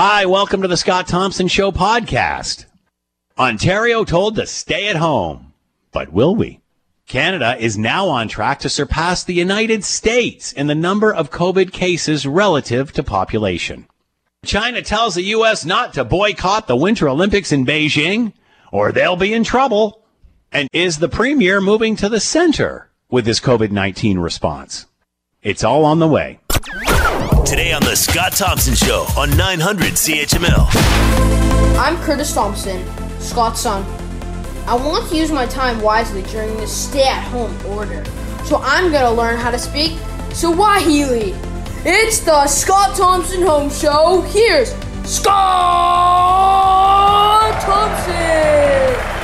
Hi, welcome to the Scott Thompson Show podcast. Ontario told to stay at home, but will we? Canada is now on track to surpass the United States in the number of COVID cases relative to population. China tells the U.S. not to boycott the Winter Olympics in Beijing, or they'll be in trouble. And is the premier moving to the center with his COVID 19 response? It's all on the way. Today on The Scott Thompson Show on 900 CHML. I'm Curtis Thompson, Scott's son. I want to use my time wisely during this stay at home order. So I'm going to learn how to speak Swahili. It's the Scott Thompson Home Show. Here's Scott Thompson.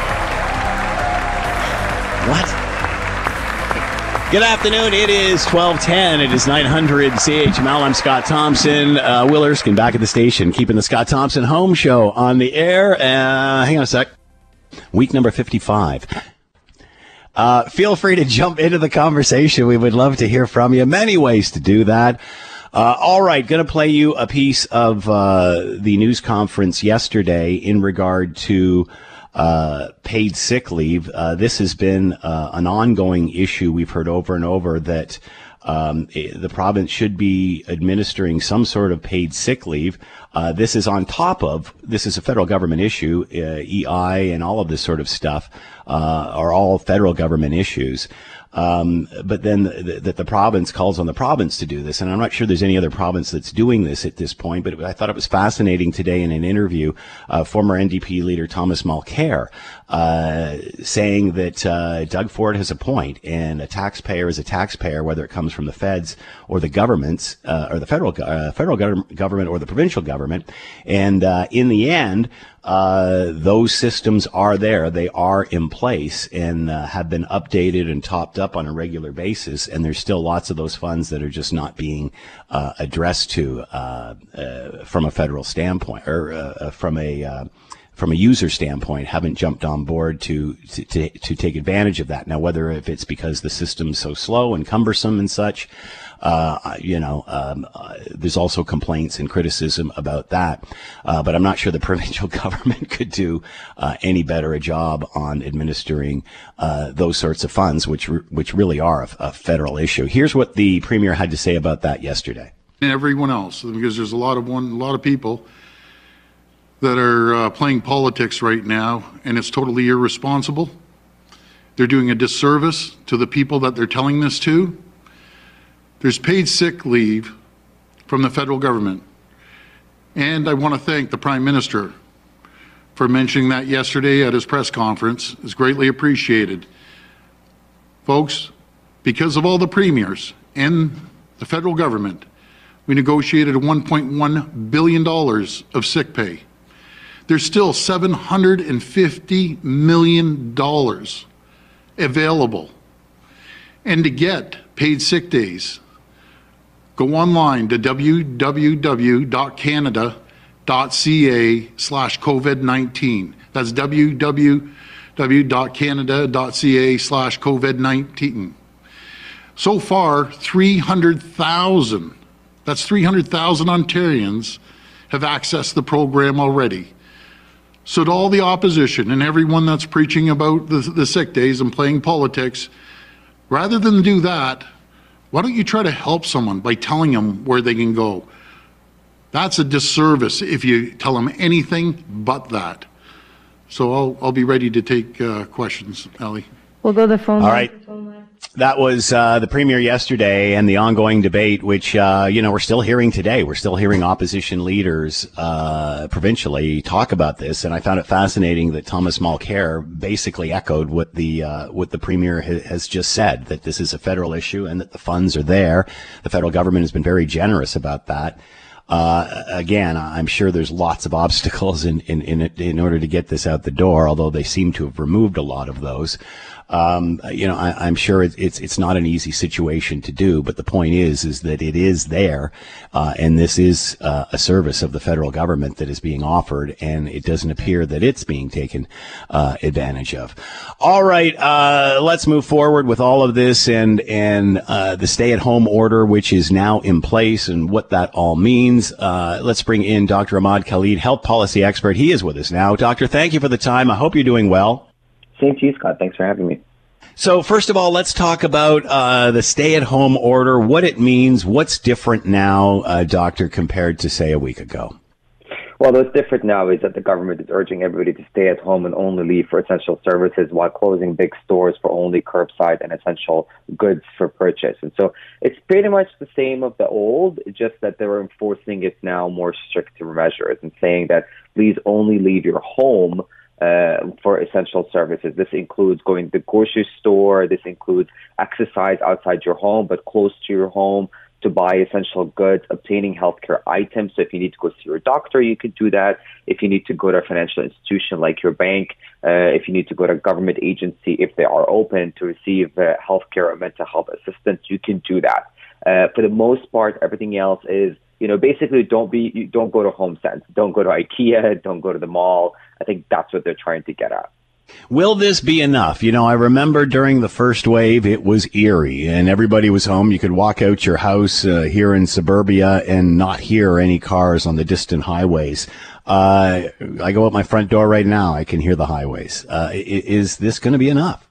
Good afternoon. It is 1210. It is 900 CHML. I'm Scott Thompson. Uh, Will Erskine back at the station, keeping the Scott Thompson Home Show on the air. Uh, hang on a sec. Week number 55. Uh, feel free to jump into the conversation. We would love to hear from you. Many ways to do that. Uh, all right, going to play you a piece of uh, the news conference yesterday in regard to uh, paid sick leave. Uh, this has been uh, an ongoing issue. We've heard over and over that um, the province should be administering some sort of paid sick leave. Uh, this is on top of this is a federal government issue. Uh, EI and all of this sort of stuff uh, are all federal government issues. Um, but then that the, the, province calls on the province to do this, and I'm not sure there's any other province that's doing this at this point. But I thought it was fascinating today in an interview, uh, former NDP leader Thomas Mulcair uh, saying that uh, Doug Ford has a point, and a taxpayer is a taxpayer, whether it comes from the feds or the governments, uh, or the federal uh, federal government or the provincial government, and uh, in the end. Uh, those systems are there. They are in place and have been updated and topped up on a regular basis. And there's still lots of those funds that are just not being uh, addressed to from a federal standpoint or from a from a user standpoint, haven't jumped on board to, to, to, take advantage of that. Now, whether if it's because the system's so slow and cumbersome and such, uh, you know, um, uh, there's also complaints and criticism about that. Uh, but I'm not sure the provincial government could do uh, any better a job on administering uh, those sorts of funds, which re- which really are a, a federal issue. Here's what the premier had to say about that yesterday. And everyone else, because there's a lot of one, a lot of people that are uh, playing politics right now, and it's totally irresponsible. They're doing a disservice to the people that they're telling this to. There's paid sick leave from the federal government. And I want to thank the Prime Minister for mentioning that yesterday at his press conference. It's greatly appreciated. Folks, because of all the premiers and the federal government, we negotiated $1.1 billion of sick pay. There's still $750 million available. And to get paid sick days, go online to www.canada.ca slash COVID-19. That's www.canada.ca slash COVID-19. So far, 300,000, that's 300,000 Ontarians have accessed the program already. So to all the opposition and everyone that's preaching about the, the sick days and playing politics, rather than do that, why don't you try to help someone by telling them where they can go? That's a disservice if you tell them anything but that. So I'll, I'll be ready to take uh, questions, Ellie. We'll go to the phone. All right. That was uh, the premier yesterday and the ongoing debate, which, uh, you know, we're still hearing today. We're still hearing opposition leaders uh, provincially talk about this. And I found it fascinating that Thomas Mulcair basically echoed what the uh, what the premier ha- has just said, that this is a federal issue and that the funds are there. The federal government has been very generous about that. Uh, again, I'm sure there's lots of obstacles in, in, in, in order to get this out the door, although they seem to have removed a lot of those. Um, you know, I, am sure it's, it's, it's not an easy situation to do, but the point is is that it is there, uh, and this is uh, a service of the federal government that is being offered, and it doesn't appear that it's being taken uh, advantage of. All right, uh, let's move forward with all of this and and uh, the stay-at-home order, which is now in place, and what that all means. Uh, let's bring in Dr. Ahmad Khalid, health policy expert. He is with us now. Doctor, thank you for the time. I hope you're doing well. Same to you, Scott. Thanks for having me. So, first of all, let's talk about uh, the stay at home order, what it means, what's different now, uh, Doctor, compared to, say, a week ago. Well, what's different now is that the government is urging everybody to stay at home and only leave for essential services while closing big stores for only curbside and essential goods for purchase. And so it's pretty much the same of the old, just that they're enforcing it now more stricter measures and saying that please only leave your home uh, for essential services. This includes going to the grocery store. This includes exercise outside your home, but close to your home to buy essential goods, obtaining healthcare items. So if you need to go see your doctor, you can do that. If you need to go to a financial institution like your bank, uh, if you need to go to a government agency, if they are open to receive uh, healthcare or mental health assistance, you can do that. Uh, for the most part, everything else is you know, basically don't be, don't go to HomeSense, don't go to IKEA, don't go to the mall. I think that's what they're trying to get at. Will this be enough? You know, I remember during the first wave, it was eerie and everybody was home. You could walk out your house uh, here in suburbia and not hear any cars on the distant highways. Uh, I go out my front door right now. I can hear the highways. Uh, is this going to be enough?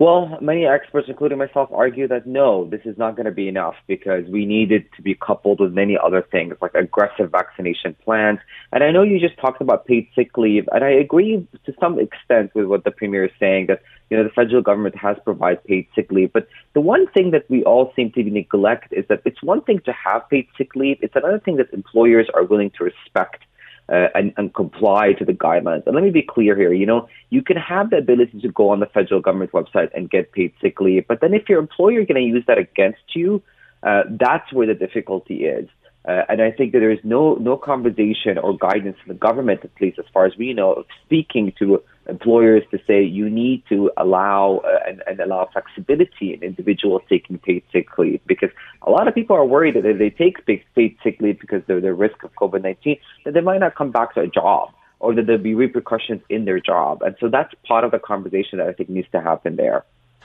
Well, many experts, including myself, argue that no, this is not going to be enough because we need it to be coupled with many other things like aggressive vaccination plans. And I know you just talked about paid sick leave, and I agree to some extent with what the premier is saying that you know the federal government has provided paid sick leave. But the one thing that we all seem to neglect is that it's one thing to have paid sick leave; it's another thing that employers are willing to respect uh, and, and comply to the guidelines. And let me be clear here, you know, you can have the ability to go on the federal government website and get paid sick leave, but then if your employer is going to use that against you, uh, that's where the difficulty is. Uh, and I think that there is no no conversation or guidance from the government, at least as far as we know, of speaking to employers to say you need to allow uh, and, and, allow flexibility in individuals taking paid sick leave because a lot of people are worried that if they take paid, sick leave because they're the risk of COVID nineteen, that they might not come back to a job or that there'll be repercussions in their job. And so that's part of the conversation that I think needs to happen there.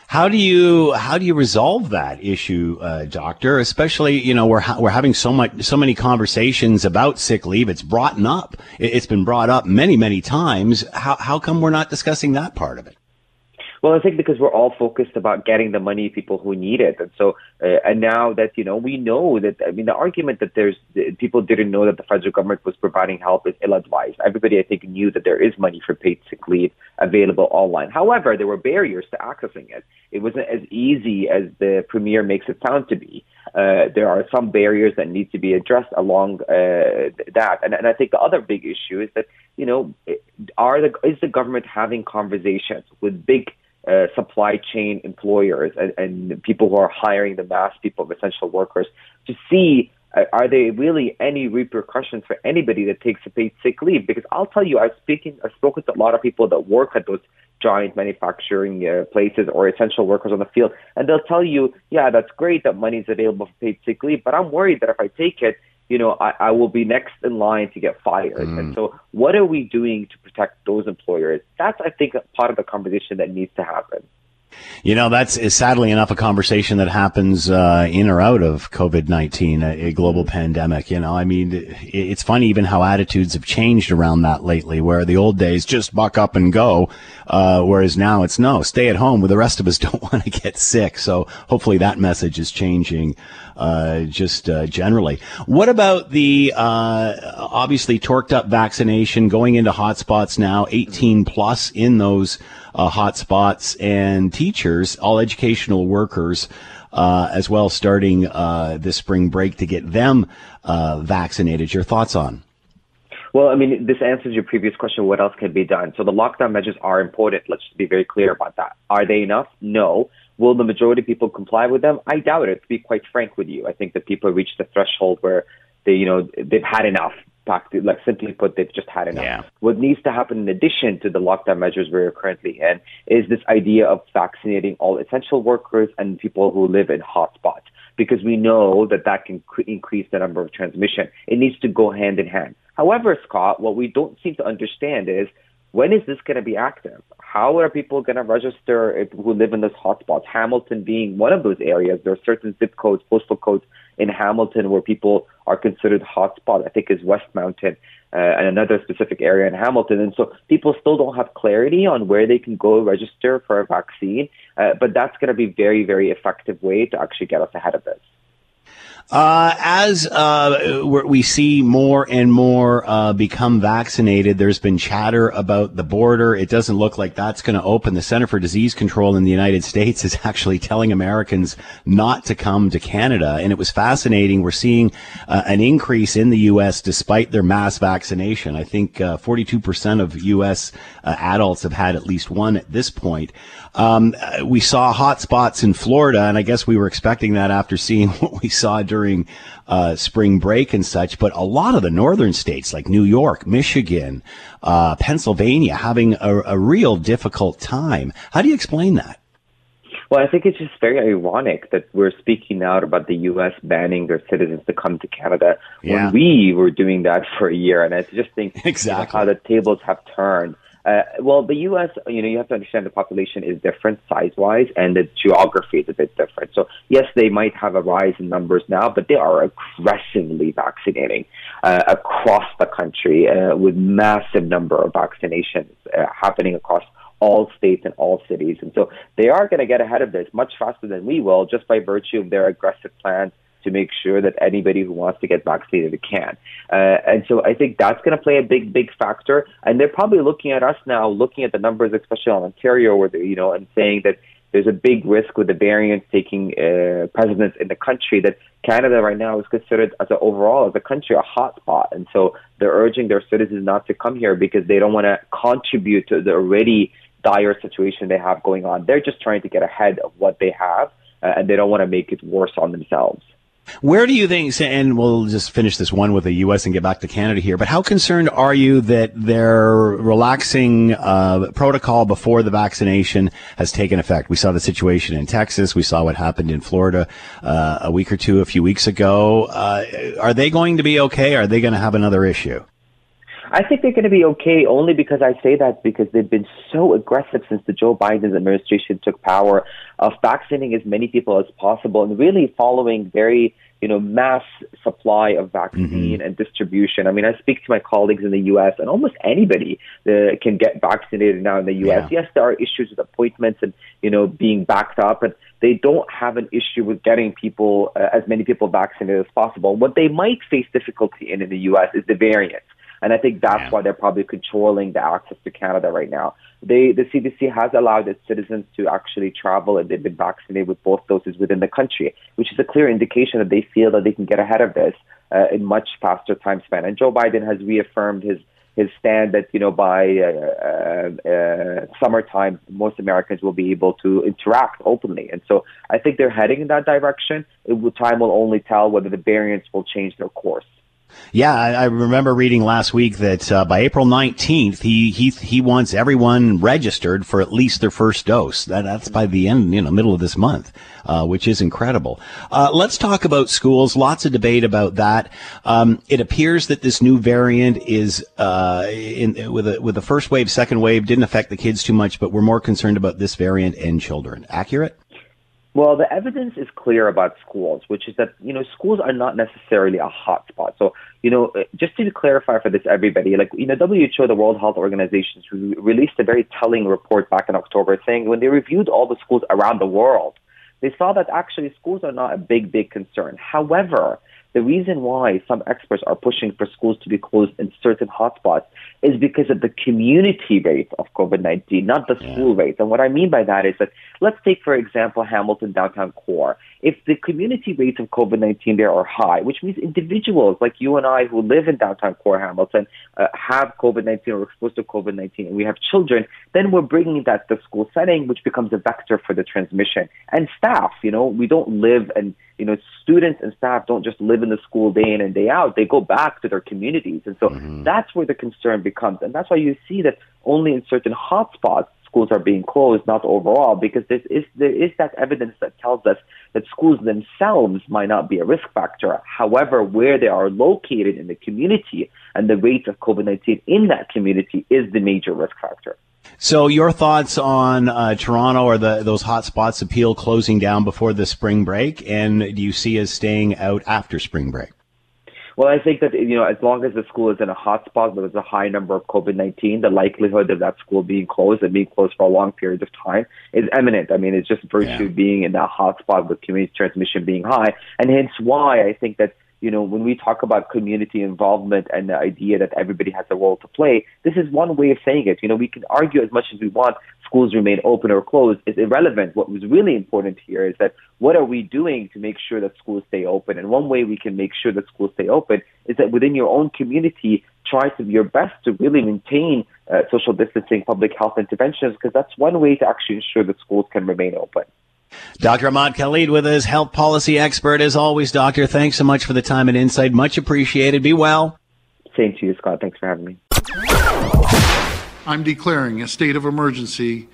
How do you how do you resolve that issue, uh, doctor? Especially, you know, we're ha- we're having so much so many conversations about sick leave. It's brought up. It's been brought up many many times. How how come we're not discussing that part of it? Well, I think because we're all focused about getting the money people who need it, and so uh, and now that you know we know that I mean the argument that there's people didn't know that the federal government was providing help is ill-advised. Everybody I think knew that there is money for paid sick leave available online. However, there were barriers to accessing it. It wasn't as easy as the premier makes it sound to be. Uh, there are some barriers that need to be addressed along uh, that, and, and I think the other big issue is that you know are the is the government having conversations with big uh, supply chain employers and, and, people who are hiring the mass people of essential workers to see uh, are there really any repercussions for anybody that takes a paid sick leave? Because I'll tell you, I've speaking, I've spoken to a lot of people that work at those giant manufacturing uh, places or essential workers on the field, and they'll tell you, yeah, that's great that money is available for paid sick leave, but I'm worried that if I take it, you know, I, I will be next in line to get fired. Mm. And so, what are we doing to protect those employers? That's, I think, part of the conversation that needs to happen. You know, that's sadly enough a conversation that happens uh, in or out of COVID 19, a, a, global pandemic. You know, I mean, it's funny even how attitudes have changed around that lately, where the old days just buck up and go, uh, whereas now it's no, stay at home where the rest of us don't want to get sick. So hopefully that message is changing uh, just uh, generally. What about the uh, obviously torqued up vaccination going into hotspots now, 18 plus in those uh, hotspots, and teachers, all educational workers. Uh, as well, starting uh, this spring break to get them vaccinated. Your thoughts on? Well, I mean, this answers your previous question. What else can be done? So the lockdown measures are important. Let's just be very clear about that. Are they enough? No. Will the majority of people comply with them? I doubt it. To be quite frank with you, I think that people reach the threshold where they, you know, they've had enough packed. Like simply put, they've just had enough. Yeah. What needs to happen in addition to the lockdown measures we're currently in is this idea of vaccinating all essential workers and people who live in hotspots because we know that that can cre- increase the number of transmission. It needs to go hand in hand. However, Scott, what we don't seem to understand is when is this going to be active? How are people going to register if, who live in those hotspots? Hamilton being one of those areas. There are certain zip codes, postal codes in Hamilton where people are considered hotspot. I think is West Mountain uh, and another specific area in Hamilton. And so people still don't have clarity on where they can go register for a vaccine. Uh, but that's going to be very, very effective way to actually get us ahead of this. Uh, as uh, we see more and more uh, become vaccinated, there's been chatter about the border. It doesn't look like that's going to open. The Center for Disease Control in the United States is actually telling Americans not to come to Canada. And it was fascinating. We're seeing uh, an increase in the U.S. despite their mass vaccination. I think 42% uh, of U.S. Uh, adults have had at least one at this point. Um, we saw hot spots in Florida, and I guess we were expecting that after seeing what we saw during uh, spring break and such. But a lot of the northern states, like New York, Michigan, uh, Pennsylvania, having a, a real difficult time. How do you explain that? Well, I think it's just very ironic that we're speaking out about the U.S. banning their citizens to come to Canada Yeah. when we were doing that for a year. And I just think you know, Exactly. how the tables have turned. Uh, well, the U.S., you know, you have to understand the population is different size-wise, and the geography is a bit different. So, yes, they might have a rise in numbers now, but they are aggressively vaccinating uh, across the country uh, with massive number of vaccinations uh, happening across all states and all cities. And so they are going to get ahead of this much faster than we will just by virtue of their aggressive plans to make sure that anybody who wants to get vaccinated can. Uh, and so I think that's going to play a big, big factor. And they're probably looking at us now, looking at the numbers, especially on Ontario, where they, you know, and saying that there's a big risk with the variants taking uh, precedence in the country that Canada right now is considered as a overall as a country a hotspot, and so they're urging their citizens not to come here because they don't want to contribute to the already dire situation they have going on. They're just trying to get ahead of what they have, uh, and they don't want to make it worse on themselves. Where do you think, and we'll just finish this one with the U.S. and get back to Canada here, but how concerned are you that their relaxing uh, protocol before the vaccination has taken effect? We saw the situation in Texas. We saw what happened in Florida uh, a week or two, a few weeks ago. Uh, are they going to be okay? Are they going to have another issue? I think they're going to be okay only because I say that because they've been so aggressive since the Joe Biden administration took power of vaccinating as many people as possible and really following very, you know, mass supply of vaccine and distribution. I mean, I speak to my colleagues in the U.S. and almost anybody uh, can get vaccinated now in the U.S. Yeah. Yes, there are issues with appointments and, you know, being backed up, but they don't have an issue with getting people, uh, as many people vaccinated as possible. What they might face difficulty in in the U.S. is the variants. And I think that's Yeah. why they're probably controlling the access to Canada right now. They, the CDC has allowed its citizens to actually travel and they've been vaccinated with both doses within the country, which is a clear indication that they feel that they can get ahead of this uh, in much faster time span. And Joe Biden has reaffirmed his his stand that you know by uh, uh, uh, summertime most Americans will be able to interact openly, and so I think they're heading in that direction. It will, time will only tell whether the variants will change their course. Yeah, I, I remember reading last week that uh, by April 19th, he, he he wants everyone registered for at least their first dose. That, that's by the end, you know, middle of this month, uh, which is incredible. Uh, let's talk about schools. Lots of debate about that. Um, it appears that this new variant is uh, in with a with the first wave, second wave didn't affect the kids too much, but we're more concerned about this variant and children. Accurate? Well, the evidence is clear about schools, which is that, you know, schools are not necessarily a hotspot. So, you know, uh, just to clarify for this, everybody, like, you know, WHO, the World Health Organization, re- released a very telling report back in October saying when they reviewed all the schools around the world, they saw that actually schools are not a big, big concern. However, the reason why some experts are pushing for schools to be closed in certain hotspots is because of the community rate of COVID 19, not the school rate. And what I mean by that is that let's take, for example, Hamilton downtown core. If the community rates of COVID 19 there are high, which means individuals like you and I who live in downtown core Hamilton uh, have COVID 19 or exposed to COVID 19 and we have children, then we're bringing that to the school setting, which becomes a vector for the transmission. And staff, you know, we don't live and, you know, students and staff don't just live in the school day in and day out. They go back to their communities. And so mm-hmm. that's where the concern becomes. And that's why you see that only in certain hotspots schools are being closed, not overall, because there is, there is that evidence that tells us that schools themselves might not be a risk factor. However, where they are located in the community and the rates of COVID 19 in that community is the major risk factor. So, your thoughts on uh, Toronto or the those hot spots appeal closing down before the spring break, and do you see us staying out after spring break? Well, I think that you know, as long as the school is in a hotspot, there's a high number of COVID-19, the likelihood of that school being closed and being closed for a long period of time is eminent. I mean, it's just virtue yeah. being in that hotspot with community transmission being high, and hence why I think that you know, when we talk about community involvement and the idea that everybody has a role to play, this is one way of saying it. You know, we can argue as much as we want schools remain open or closed is irrelevant. What was really important here is that what are we doing to make sure that schools stay open? And one way we can make sure that schools stay open is that within your own community, try to do your best to really maintain uh, social distancing, public health interventions, because that's one way to actually ensure that schools can remain open. Dr. Ahmad Khalid with us, health policy expert as always, Doctor. Thanks so much for the time and insight. Much appreciated. Be well. Same to you, Scott. Thanks for having me. I'm declaring a state of emergency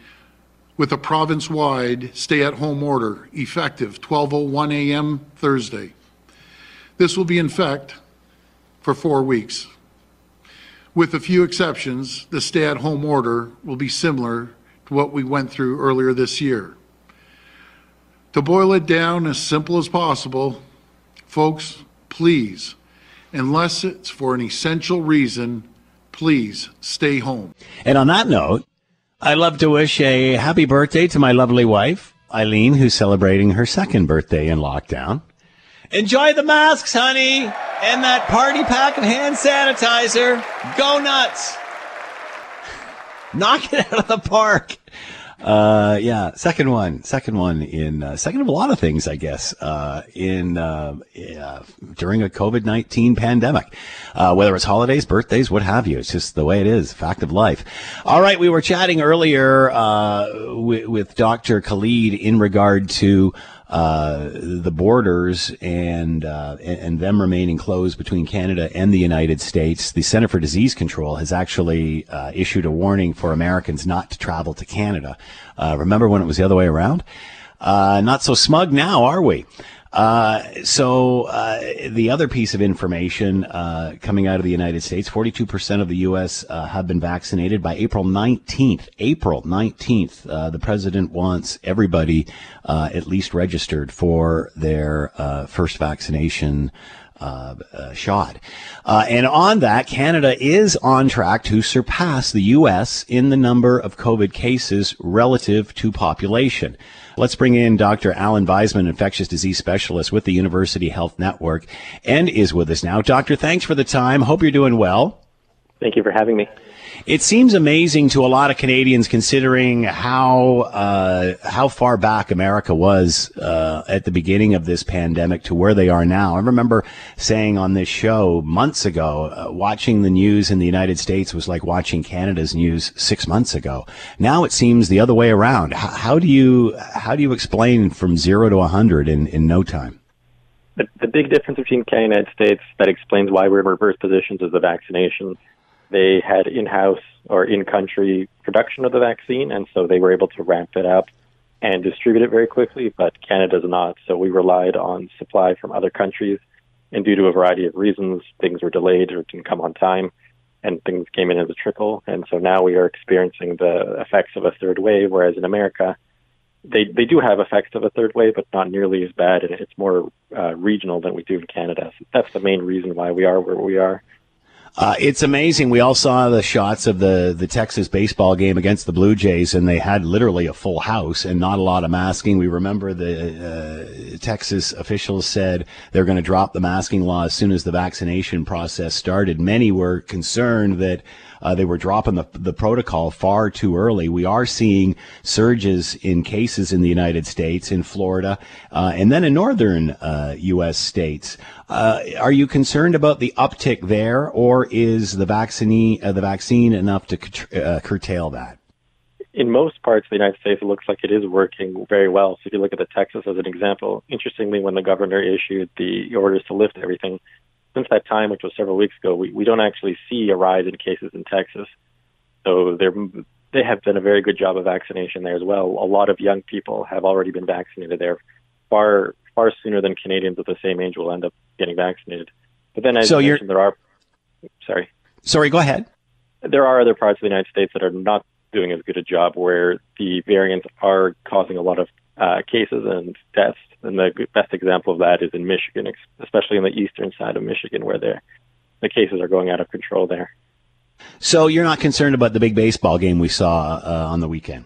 with a province-wide stay-at-home order effective 12:01 a.m. Thursday. This will be in effect for 4 weeks. With a few exceptions, the stay-at-home order will be similar to what we went through earlier this year. To boil it down as simple as possible, folks, please, unless it's for an essential reason, please stay home. And on that note, I'd love to wish a happy birthday to my lovely wife, Eileen, who's celebrating her second birthday in lockdown. Enjoy the masks, honey, and that party pack of hand sanitizer. Go nuts. Knock it out of the park. Uh, yeah, second one, second one in uh, second of a lot of things, I guess. Uh, in uh, during a COVID nineteen pandemic, uh, whether it's holidays, birthdays, what have you, it's just the way it is, fact of life. All right, we were chatting earlier uh, with, with Dr. Khalid in regard to uh, the borders and, uh, and them remaining closed between Canada and the United States, the Center for Disease Control has actually uh, issued a warning for Americans not to travel to Canada. Uh, remember when it was the other way around? Uh, not so smug now, are we? Uh, so uh, the other piece of information uh, coming out of the United States: 42% of the U.S. Uh, have been vaccinated by April 19th. April 19th, uh, the president wants everybody at least registered for their first vaccination. Uh, uh, shot. Uh, and on that, Canada is on track to surpass the U.S. in the number of COVID cases relative to population. Let's bring in Dr. Alan Vaisman, infectious disease specialist with the University Health Network, and is with us now. Doctor, thanks for the time. Hope you're doing well. Thank you for having me. It seems amazing to a lot of Canadians considering how uh, how far back America was uh, at the beginning of this pandemic to where they are now. I remember saying on this show months ago, uh, watching the news in the United States was like watching Canada's news six months ago. Now it seems the other way around. How, how do you how do you explain from zero to hundred in in no time? The, the big difference between Canada and United States that explains why we're in reverse positions is the vaccination they had in-house or in-country production of the vaccine, and so they were able to ramp it up and distribute it very quickly. But Canada does not, so we relied on supply from other countries, and due to a variety of reasons, things were delayed or didn't come on time, and things came in as a trickle. And so now we are experiencing the effects of a third wave, whereas in America, they they do have effects of a third wave, but not nearly as bad, and it's more uh, regional than we do in Canada. So that's the main reason why we are where we are. Uh, it's amazing. We all saw the shots of the, the Texas baseball game against the Blue Jays, and they had literally a full house and not a lot of masking. We remember the uh, Texas officials said they're going to drop the masking law as soon as the vaccination process started. Many were concerned that uh, they were dropping the, the protocol far too early. We are seeing surges in cases in the United States, in Florida, uh, and then in northern U.S. Uh, states. Uh, are you concerned about the uptick there, or is the vaccine uh, the vaccine enough to curtail that? in most parts of the United States, it looks like it is working very well. So if you look at the Texas as an example, interestingly, when the governor issued the orders to lift everything, since that time, which was several weeks ago, we, we don't actually see a rise in cases in Texas. So they're, they have done a very good job of vaccination there as well. A lot of young people have already been vaccinated there far far sooner than Canadians of the same age will end up getting vaccinated. But then, as so you mentioned, there are sorry, sorry, go ahead. There are other parts of the United States that are not doing as good a job where the variants are causing a lot of uh, cases and deaths. And the best example of that is in Michigan, especially in the eastern side of Michigan, where the the cases are going out of control there. So you're not concerned about the big baseball game we saw uh, on the weekend?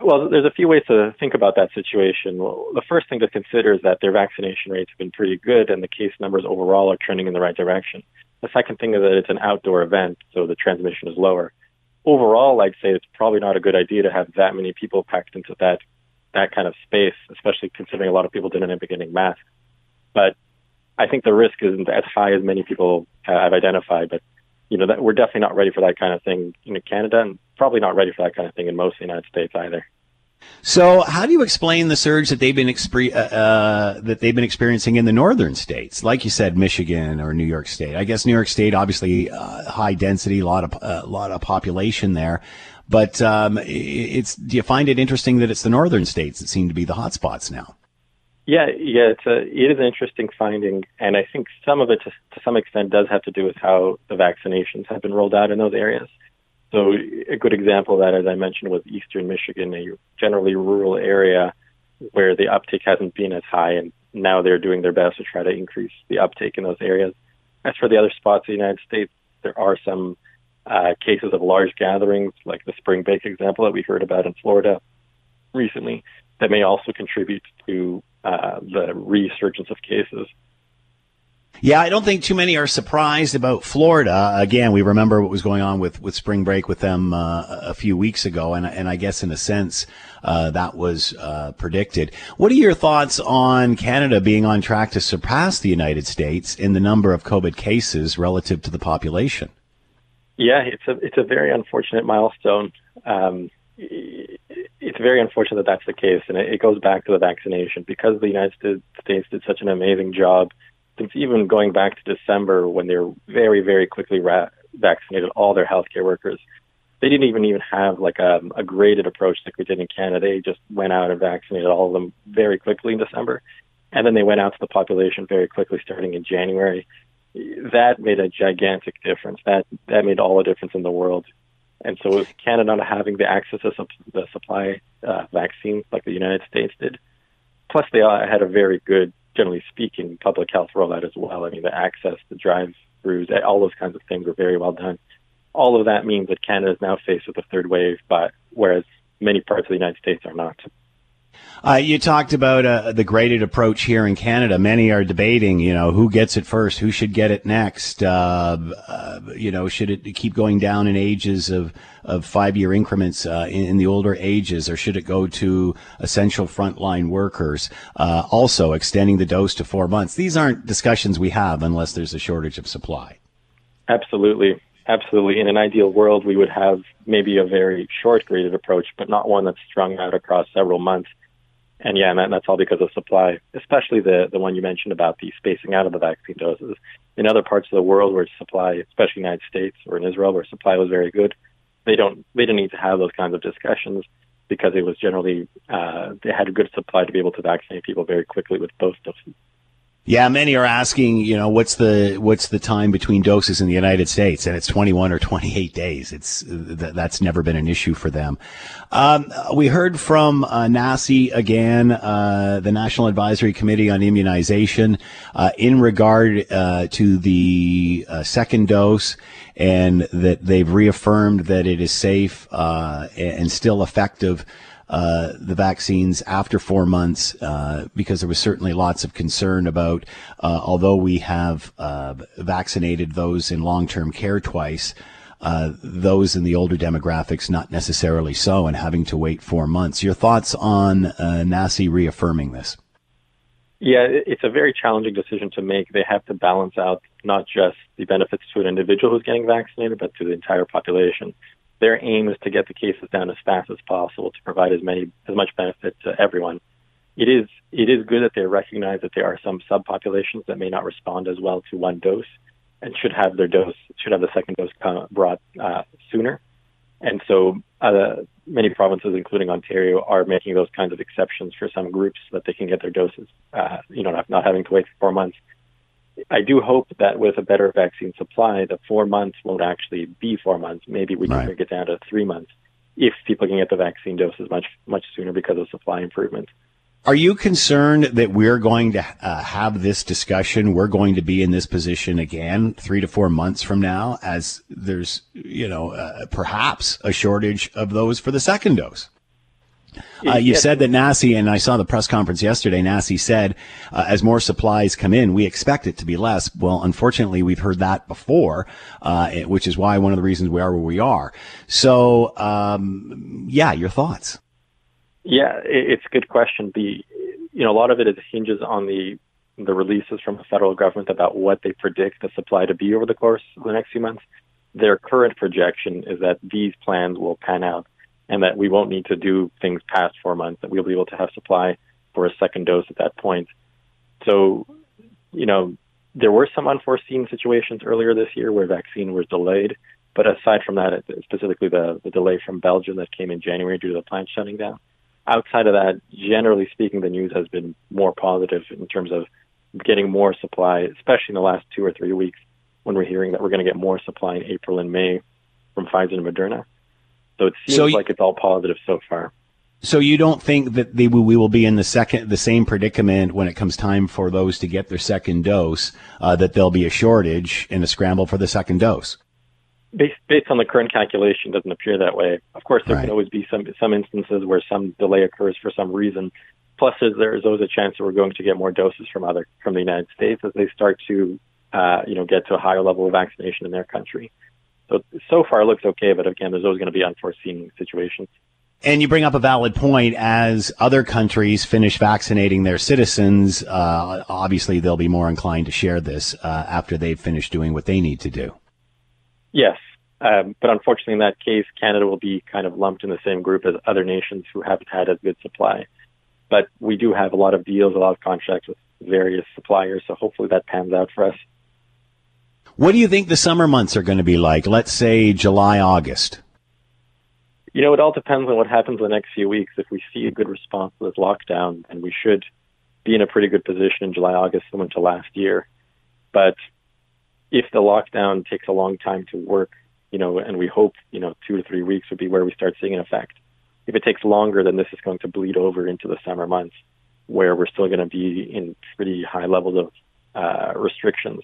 Well, there's a few ways to think about that situation. Well, the first thing to consider is that their vaccination rates have been pretty good and the case numbers overall are trending in the right direction. The second thing is that it's an outdoor event, so the transmission is lower. Overall, I'd say it's probably not a good idea to have that many people packed into that that kind of space, especially considering a lot of people didn't end up getting masks. But I think the risk isn't as high as many people have identified. But you know, that we're definitely not ready for that kind of thing in Canada, and probably not ready for that kind of thing in most of the United States either. So, how do you explain the surge that they've been uh, uh, that they've been experiencing in the northern states, like you said, Michigan or New York State? I guess New York State, obviously, uh, high density, a lot of a uh, lot of population there. But um, it's do you find it interesting that it's the northern states that seem to be the hotspots now? Yeah, yeah, it's a it is an interesting finding, and I think some of it, to, to some extent, does have to do with how the vaccinations have been rolled out in those areas. So a good example of that, as I mentioned, was eastern Michigan, a generally rural area where the uptake hasn't been as high, and now they're doing their best to try to increase the uptake in those areas. As for the other spots in the United States, there are some uh, cases of large gatherings, like the spring break example that we heard about in Florida recently, that may also contribute to uh, the resurgence of cases. Yeah, I don't think too many are surprised about Florida. Again, we remember what was going on with, with spring break with them uh, a few weeks ago, and and I guess in a sense uh, that was uh, predicted. What are your thoughts on Canada being on track to surpass the United States in the number of COVID cases relative to the population? Yeah, it's a it's a very unfortunate milestone. Um, it's very unfortunate that that's the case, and it, it goes back to the vaccination because the United States did such an amazing job since even going back to December when they were very very quickly ra- vaccinated all their healthcare workers. They didn't even even have like a, a graded approach like we did in Canada. They just went out and vaccinated all of them very quickly in December, and then they went out to the population very quickly starting in January that made a gigantic difference. That that made all the difference in the world. And so with Canada not having the access to the supply uh, vaccines like the United States did, plus they had a very good, generally speaking, public health rollout as well. I mean, the access, the drive-throughs, all those kinds of things were very well done. All of that means that Canada is now faced with a third wave, but whereas many parts of the United States are not. Uh, you talked about uh, the graded approach here in Canada. Many are debating, you know, who gets it first, who should get it next. Uh, uh you know, should it keep going down in ages of, of five year increments uh, in, in, the older ages, or should it go to essential frontline workers? Uh, also, extending the dose to four months. These aren't discussions we have unless there's a shortage of supply. Absolutely. Absolutely. In an ideal world, we would have maybe a very short graded approach, but not one that's strung out across several months and yeah, and that, that's all because of supply, especially the the one you mentioned about the spacing out of the vaccine doses. In other parts of the world where supply, especially the United States or in Israel, where supply was very good, they don't they didn't need to have those kinds of discussions because it was generally uh, they had a good supply to be able to vaccinate people very quickly with both doses. Yeah, many are asking, you know, what's the what's the time between doses in the United States, and it's 21 or 28 days. It's th- that's never been an issue for them. Um, we heard from uh, NACI again, uh, the National Advisory Committee on Immunization, uh, in regard uh, to the uh, second dose, and that they've reaffirmed that it is safe uh, and still effective uh, the vaccines after four months uh, because there was certainly lots of concern about, uh, although we have uh, vaccinated those in long term care twice. Uh, those in the older demographics, not necessarily so, and having to wait four months. Your thoughts on NACI reaffirming this? Yeah, it's a very challenging decision to make. They have to balance out not just the benefits to an individual who's getting vaccinated, but to the entire population their aim is to get the cases down as fast as possible to provide as many as much benefit to everyone. It is it is good that they recognize that there are some subpopulations that may not respond as well to one dose and should have their dose should have the second dose brought uh, sooner. And so uh, many provinces, including Ontario, are making those kinds of exceptions for some groups so that they can get their doses, uh, you know, not, not having to wait for four months. I do hope that with a better vaccine supply, the four months won't actually be four months. Maybe we can right. it down to three months if people can get the vaccine doses much much sooner because of supply improvements. Are you concerned that we're going to uh, have this discussion? We're going to be in this position again three to four months from now, as there's, you know, uh, perhaps a shortage of those for the second dose. Uh, you said that NACI, and I saw the press conference yesterday, NACI said, uh, as more supplies come in, we expect it to be less. Well, unfortunately, we've heard that before, uh, which is why one of the reasons we are where we are. So, um, yeah, your thoughts? Yeah, it's a good question. The, you know, a lot of it is hinges on the the releases from the federal government about what they predict the supply to be over the course of the next few months. Their current projection is that these plans will pan out and that we won't need to do things past four months, that we'll be able to have supply for a second dose at that point. So, you know, there were some unforeseen situations earlier this year where vaccine was delayed. But aside from that, specifically the, the delay from Belgium that came in January due to the plant shutting down, outside of that, generally speaking, the news has been more positive in terms of getting more supply, especially in the last two or three weeks when we're hearing that we're going to get more supply in April and May from Pfizer and Moderna. So it seems so like it's all positive so far. So you don't think that they, we will be in the second, the same predicament when it comes time for those to get their second dose, uh, that there'll be a shortage and a scramble for the second dose? Based, based on the current calculation, doesn't appear that way. Of course, there right. can always be some some instances where some delay occurs for some reason. Plus, there is always a chance that we're going to get more doses from other from the United States as they start to, uh, you know, get to a higher level of vaccination in their country. So so far it looks okay, but again, there's always going to be unforeseen situations. And you bring up a valid point. As other countries finish vaccinating their citizens, uh, obviously they'll be more inclined to share this uh, after they've finished doing what they need to do. Yes, um, but unfortunately, in that case, Canada will be kind of lumped in the same group as other nations who haven't had as good supply. But we do have a lot of deals, a lot of contracts with various suppliers, so hopefully that pans out for us. What do you think the summer months are going to be like? Let's say July, August. You know, it all depends on what happens in the next few weeks. If we see a good response to this lockdown, then we should be in a pretty good position in July, August, similar to last year. But if the lockdown takes a long time to work, you know, and we hope, you know, two to three weeks would be where we start seeing an effect. If it takes longer, then this is going to bleed over into the summer months where we're still going to be in pretty high levels of uh, restrictions.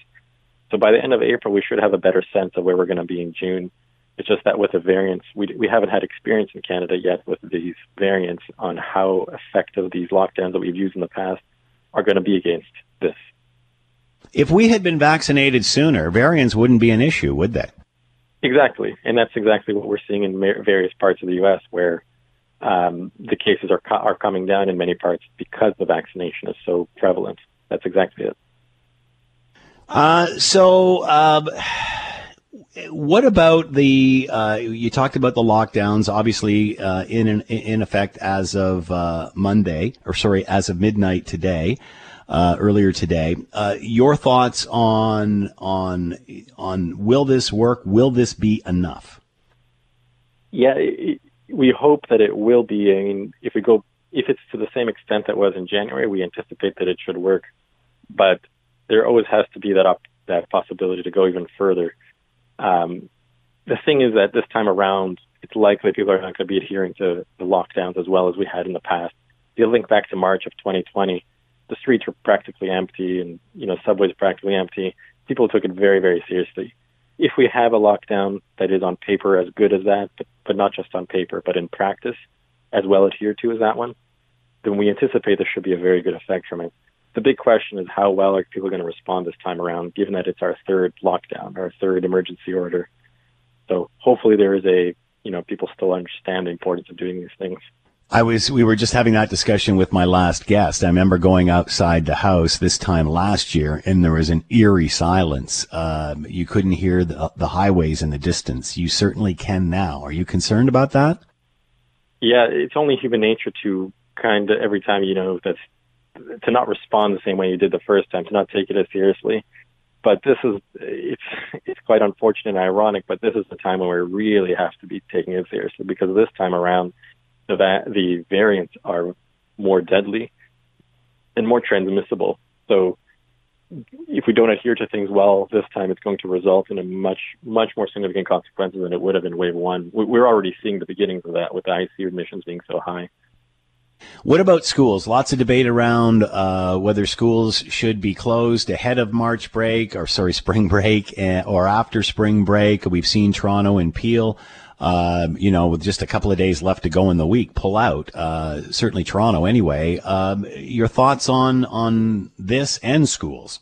So by the end of April, we should have a better sense of where we're going to be in June. It's just that with the variants, we, we haven't had experience in Canada yet with these variants on how effective these lockdowns that we've used in the past are going to be against this. If we had been vaccinated sooner, variants wouldn't be an issue, would they? Exactly. And that's exactly what we're seeing in various parts of the U.S. where um, the cases are, co- are coming down in many parts because the vaccination is so prevalent. That's exactly it. Uh, so, um, what about the? Uh, you talked about the lockdowns, obviously uh, in in effect as of uh, Monday, or sorry, as of midnight today, uh, earlier today. Your thoughts on on on will this work? Will this be enough? Yeah, it, we hope that it will be. I mean, if we go, if it's to the same extent that was in January, we anticipate that it should work but there always has to be that that possibility to go even further. Um, the thing is that this time around, it's likely people are not going to be adhering to the lockdowns as well as we had in the past. If you link back to March of 2020, the streets were practically empty and, you know, subways practically empty. People took it very, very seriously. If we have a lockdown that is on paper as good as that, but, but not just on paper, but in practice as well adhered to as that one, then we anticipate there should be a very good effect from it. The big question is how well are people going to respond this time around, given that it's our third lockdown, our third emergency order. So hopefully there is a, you know, people still understand the importance of doing these things. I was, we were just having that discussion with my last guest. I remember going outside the house this time last year and there was an eerie silence. Um, you couldn't hear the, the highways in the distance. You certainly can now. Are you concerned about that? Yeah, it's only human nature to kind of every time, you know, that's to not respond the same way you did the first time, to not take it as seriously. But this is it's it's quite unfortunate and ironic, but this is the time when we really have to be taking it seriously because this time around the va- the variants are more deadly and more transmissible. So if we don't adhere to things well this time, it's going to result in a much, much more significant consequences than it would have in wave one. We're already seeing the beginnings of that with the ICU admissions being so high. What about schools? Lots of debate around uh, whether schools should be closed ahead of March break, or sorry, spring break, uh, or after spring break. We've seen Toronto and Peel, uh, you know, with just a couple of days left to go in the week, pull out. Uh, certainly Toronto, anyway. Um, your thoughts on on this and schools?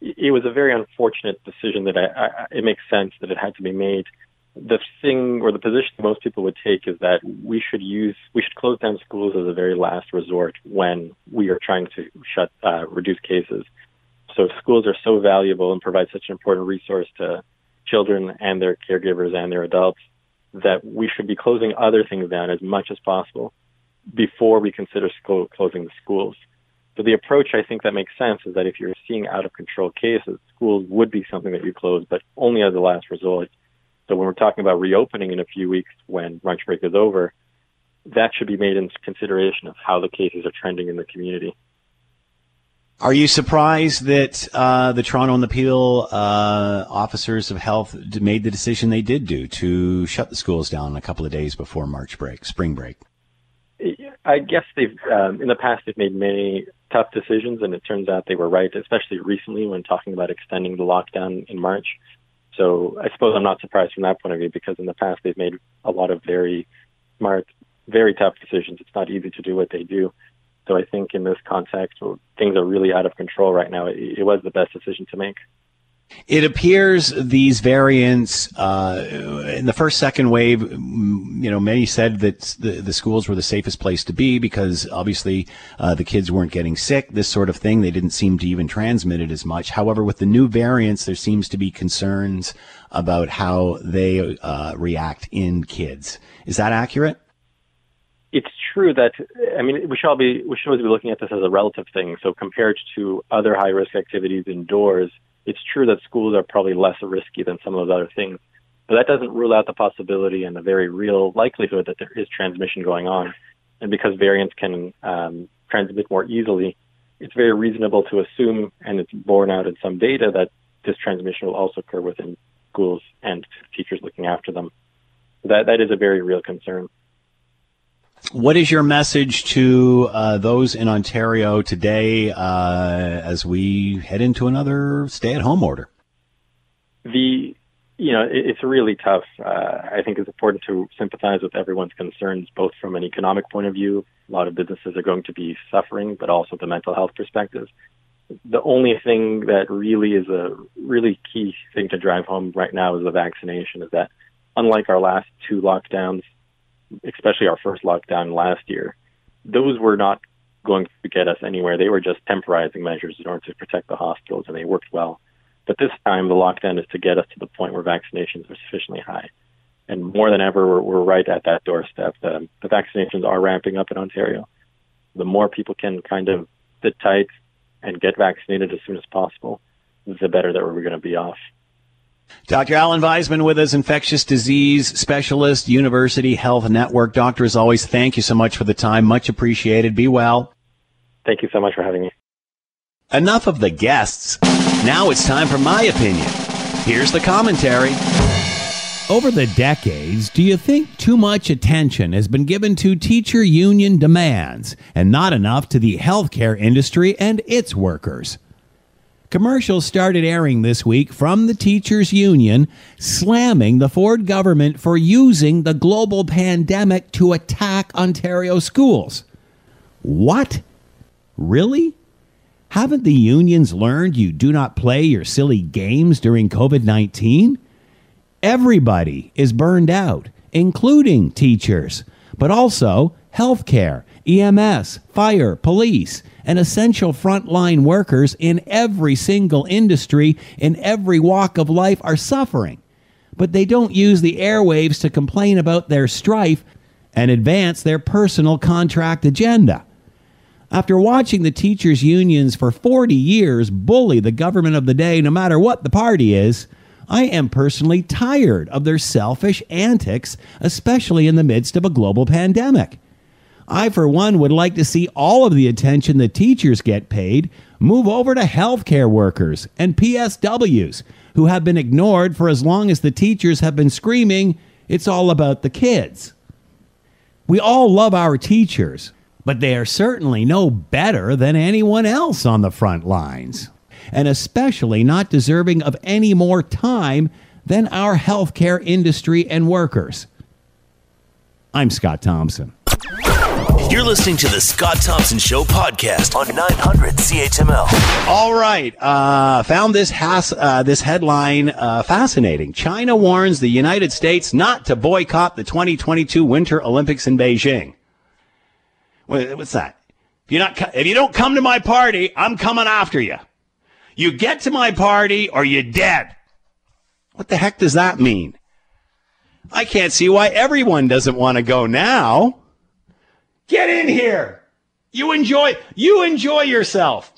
It was a very unfortunate decision that I, I, it makes sense that it had to be made the thing or the position most people would take is that we should use we should close down schools as a very last resort when we are trying to shut uh, reduce cases. So schools are so valuable and provide such an important resource to children and their caregivers and their adults that we should be closing other things down as much as possible before we consider school, closing the schools. So the approach I think that makes sense is that if you're seeing out of control cases, schools would be something that you close, but only as a last resort so when we're talking about reopening in a few weeks when lunch break is over, that should be made into consideration of how the cases are trending in the community. Are you surprised that uh, the Toronto and the Peel uh, officers of health made the decision they did do to shut the schools down a couple of days before March break, spring break? I guess they've um, in the past they've made many tough decisions, and it turns out they were right, especially recently when talking about extending the lockdown in March. So I suppose I'm not surprised from that point of view because in the past they've made a lot of very smart, very tough decisions. It's not easy to do what they do. So I think in this context, things are really out of control right now. It, it was the best decision to make. It appears these variants uh, in the first second wave, you know, many said that the, the schools were the safest place to be because obviously uh, the kids weren't getting sick, this sort of thing. They didn't seem to even transmit it as much. However, with the new variants, there seems to be concerns about how they uh, react in kids. Is that accurate? It's true that I mean we should all be we should always be looking at this as a relative thing. So compared to other high risk activities indoors it's true that schools are probably less risky than some of those other things, but that doesn't rule out the possibility and the very real likelihood that there is transmission going on. And because variants can um, transmit more easily, it's very reasonable to assume, and it's borne out in some data, that this transmission will also occur within schools and teachers looking after them. That that is a very real concern. What is your message to uh, those in Ontario today uh, as we head into another stay-at-home order? The you know it, it's really tough. Uh, I think it's important to sympathize with everyone's concerns, both from an economic point of view. A lot of businesses are going to be suffering, but also the mental health perspective. The only thing that really is a really key thing to drive home right now is the vaccination. Is that unlike our last two lockdowns, especially our first lockdown last year, those were not going to get us anywhere. They were just temporizing measures in order to protect the hospitals, and they worked well. But this time, the lockdown is to get us to the point where vaccinations are sufficiently high. And more than ever, we're, we're right at that doorstep. The, the vaccinations are ramping up in Ontario. The more people can kind of sit tight and get vaccinated as soon as possible, the better that we're going to be off. Dr. Alon Vaisman with us, infectious disease specialist, University Health Network. Doctor, as always, thank you so much for the time. Much appreciated. Be well. Thank you so much for having me. Enough of the guests. Now it's time for my opinion. Here's the commentary. Over the decades, do you think too much attention has been given to teacher union demands and not enough to the healthcare industry and its workers? Commercials started airing this week from the teachers union slamming the Ford government for using the global pandemic to attack Ontario schools. What? Really? Haven't the unions learned you do not play your silly games during COVID 19? Everybody is burned out, including teachers, but also healthcare, EMS, fire, police, and essential frontline workers in every single industry in every walk of life are suffering. But they don't use the airwaves to complain about their strife and advance their personal contract agenda. After watching the teachers' unions for 40 years bully the government of the day, no matter what the party is, I am personally tired of their selfish antics, especially in the midst of a global pandemic. I, for one, would like to see all of the attention the teachers get paid move over to healthcare workers and PSWs who have been ignored for as long as the teachers have been screaming, it's all about the kids. We all love our teachers, but they are certainly no better than anyone else on the front lines and especially not deserving of any more time than our healthcare industry and workers. I'm Scott Thompson. You're listening to the Scott Thompson Show podcast on 900 CHML. All right, uh, found this has, uh, this headline uh, fascinating. China warns the United States not to boycott the 2022 Winter Olympics in Beijing. What's that? If you not if you don't come to my party, I'm coming after you. You get to my party or you're dead. What the heck does that mean? I can't see why everyone doesn't want to go now. Get in here. You enjoy, you enjoy yourself.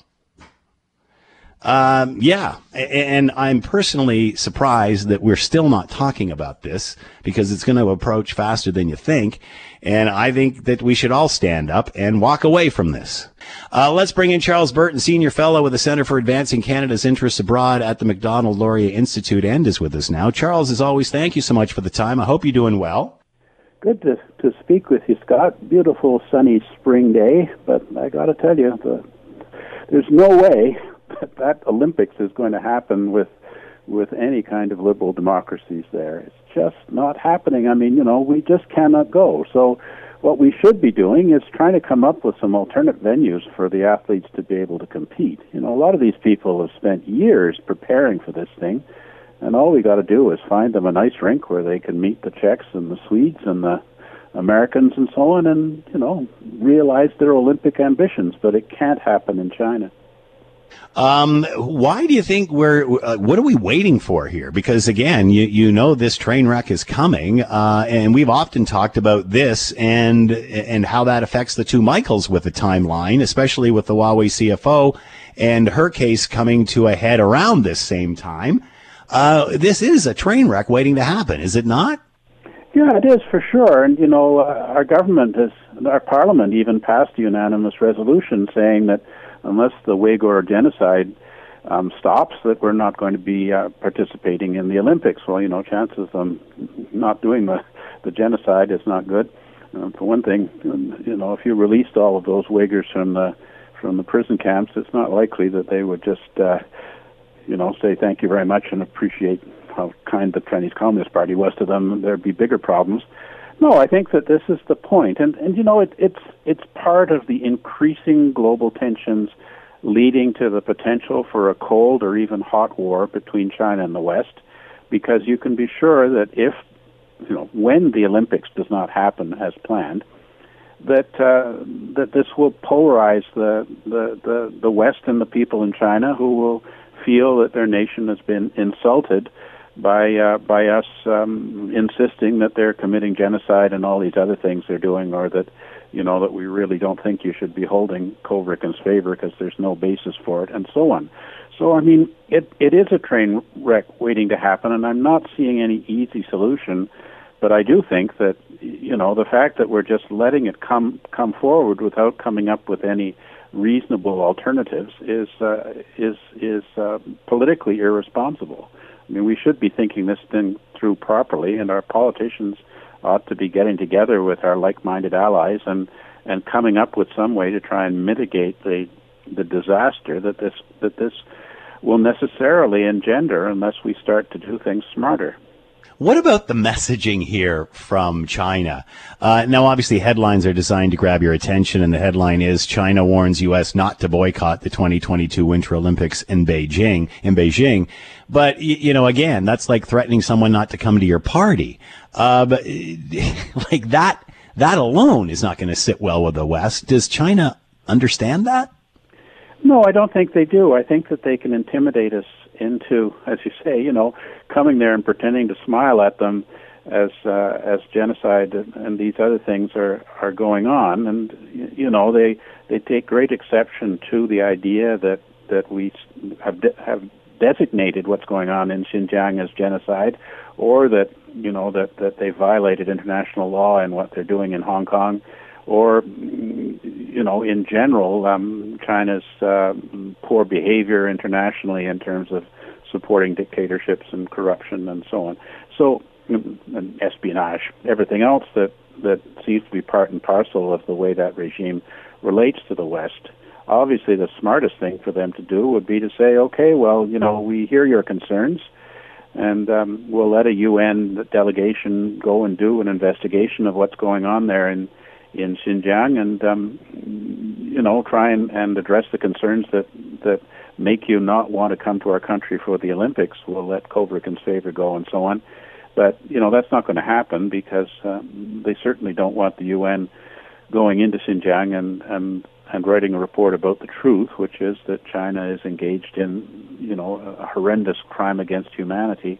Um, yeah, and I'm personally surprised that we're still not talking about this because it's going to approach faster than you think. And I think that we should all stand up and walk away from this. Uh, let's bring in Charles Burton, Senior Fellow with the Center for Advancing Canada's Interests Abroad at the Macdonald Laurier Institute, and is with us now. Charles, as always, thank you so much for the time. I hope you're doing well. Good to, to speak with you, Scott. Beautiful sunny spring day, but I got to tell you, the, there's no way that, that Olympics is going to happen with with any kind of liberal democracies there. It's just not happening. I mean, you know, we just cannot go. So what we should be doing is trying to come up with some alternate venues for the athletes to be able to compete. You know, a lot of these people have spent years preparing for this thing, and all we got to do is find them a nice rink where they can meet the Czechs and the Swedes and the Americans and so on, and you know, realize their Olympic ambitions. But it can't happen in China. Um, why do you think we're, uh, what are we waiting for here? Because again, you, you know, this train wreck is coming, uh, and we've often talked about this and, and how that affects the two Michaels with the timeline, especially with the Huawei CFO and her case coming to a head around this same time. Uh, this is a train wreck waiting to happen, is it not? Yeah, it is for sure. And, you know, uh, our government has, our parliament even passed a unanimous resolution saying that unless the Uyghur genocide um, stops, that we're not going to be uh, participating in the Olympics. Well, you know, chances of them not doing the, the genocide is not good. Uh, for one thing, you know, if you released all of those Uyghurs from the from the prison camps, it's not likely that they would just, uh, you know, say thank you very much and appreciate how kind the Chinese Communist Party was to them. There'd be bigger problems. No, I think that this is the point, and and you know it, it's it's part of the increasing global tensions leading to the potential for a cold or even hot war between China and the West, because you can be sure that if you know when the Olympics does not happen as planned, that uh, that this will polarize the, the the the West and the people in China who will feel that their nation has been insulted by uh, by us um, insisting that they're committing genocide and all these other things they're doing, or that you know that we really don't think you should be holding Kovrig and Spavor because there's no basis for it, and so on. So I mean, it it is a train wreck waiting to happen, and I'm not seeing any easy solution. But I do think that you know the fact that we're just letting it come come forward without coming up with any reasonable alternatives is uh, is is uh, politically irresponsible. I mean, we should be thinking this thing through properly, and our politicians ought to be getting together with our like-minded allies and and coming up with some way to try and mitigate the the disaster that this that this will necessarily engender unless we start to do things smarter. What about the messaging here from China? Uh, now, obviously, headlines are designed to grab your attention, and the headline is China warns U.S. not to boycott the 2022 Winter Olympics in Beijing. In Beijing, but you know, again, that's like threatening someone not to come to your party. Uh, but like that, that alone is not going to sit well with the West. Does China understand that? No, I don't think they do. I think that they can intimidate us into, as you say, you know, coming there and pretending to smile at them as uh, as genocide and these other things are are going on, and you know they they take great exception to the idea that that we have de- have designated what's going on in Xinjiang as genocide, or that you know that that they violated international law and what they're doing in Hong Kong or you know, in general, um, China's uh, poor behavior internationally in terms of supporting dictatorships and corruption and so on. So, and espionage, everything else that that seems to be part and parcel of the way that regime relates to the West. Obviously, the smartest thing for them to do would be to say, okay, well, you know, we hear your concerns, and um, we'll let a UN delegation go and do an investigation of what's going on there in in Xinjiang and um, you know try and, and address the concerns that that make you not want to come to our country for the Olympics. We'll let Kovrig and Spavor go and so on. But you know that's not going to happen because um, they certainly don't want the UN going into Xinjiang and and and writing a report about the truth, which is that China is engaged in you know a horrendous crime against humanity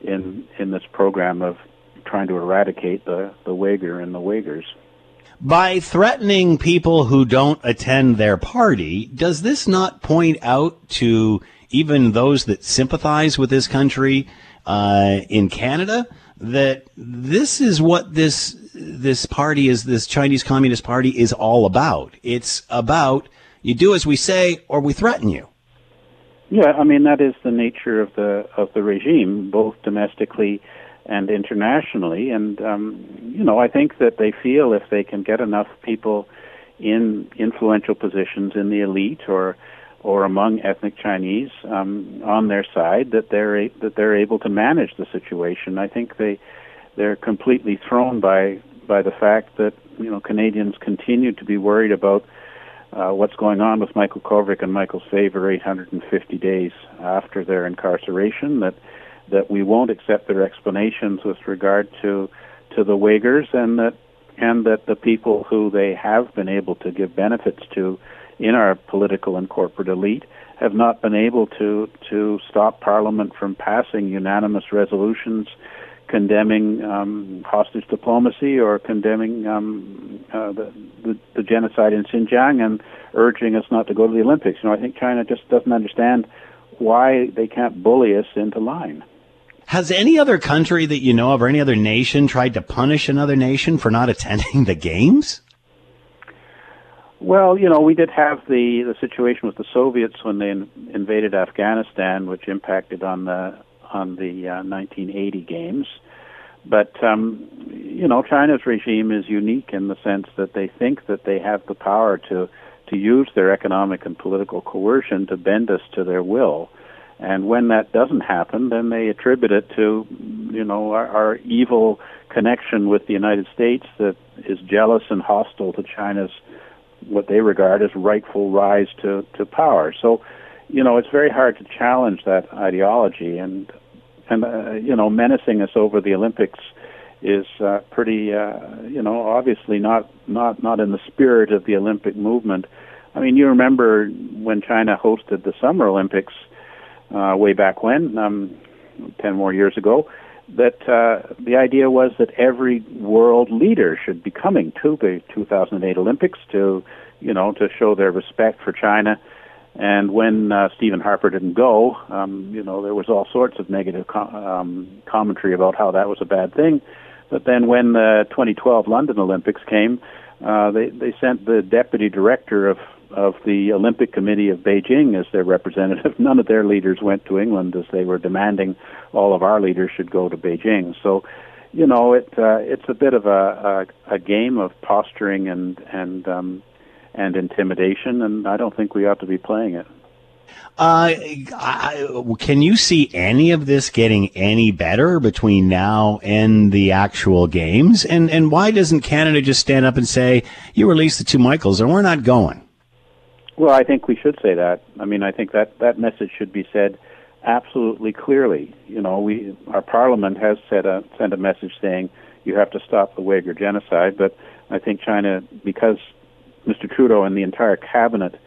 in in this program of trying to eradicate the the Uyghur and the Uyghurs by threatening people who don't attend their party, does this not point out to even those that sympathize with this country uh, in Canada that this is what this this party is this Chinese Communist Party is all about? It's about you do as we say or we threaten you. Yeah, I mean that is the nature of the of the regime, both domestically and internationally. And um, you know, I think that they feel if they can get enough people in influential positions in the elite or or among ethnic Chinese um, on their side, that they're a, that they're able to manage the situation. I think they they're completely thrown by by the fact that you know Canadians continue to be worried about. Uh, what's going on with Michael Kovrig and Michael Spavor 850 days after their incarceration? That that we won't accept their explanations with regard to to the Uyghurs, and that and that the people who they have been able to give benefits to in our political and corporate elite have not been able to to stop Parliament from passing unanimous resolutions condemning um, hostage diplomacy or condemning um, uh, the, the, the genocide in Xinjiang and urging us not to go to the Olympics. You know, I think China just doesn't understand why they can't bully us into line. Has any other country that you know of or any other nation tried to punish another nation for not attending the games? Well, you know, we did have the the situation with the Soviets when they in, invaded Afghanistan, which impacted on the on the uh, 1980 games. But um, you know, China's regime is unique in the sense that they think that they have the power to to use their economic and political coercion to bend us to their will. And when that doesn't happen, then they attribute it to, you know, our, our evil connection with the United States that is jealous and hostile to China's what they regard as rightful rise to, to power. So, you know, it's very hard to challenge that ideology, and and uh, you know, menacing us over the Olympics is uh, pretty, uh, you know, obviously not not not in the spirit of the Olympic movement. I mean, you remember when China hosted the Summer Olympics uh, way back when, um, 10 more years ago, that uh, the idea was that every world leader should be coming to the 2008 Olympics to, you know, to show their respect for China. And when uh, Stephen Harper didn't go, um, you know, there was all sorts of negative com- um, commentary about how that was a bad thing. But then when the 2012 London Olympics came, uh, they they sent the deputy director of of the Olympic Committee of Beijing as their representative. None of their leaders went to England as they were demanding all of our leaders should go to Beijing. So, you know, it uh, it's a bit of a, a a game of posturing and and um, and intimidation, and I don't think we ought to be playing it. Uh, I, can you see any of this getting any better between now and the actual games? And and why doesn't Canada just stand up and say, "You release the two Michaels, and we're not going"? Well, I think we should say that. I mean, I think that that message should be said absolutely clearly. You know, we our Parliament has said a sent a message saying you have to stop the Uyghur genocide, but I think China, because Mr. Trudeau and the entire cabinet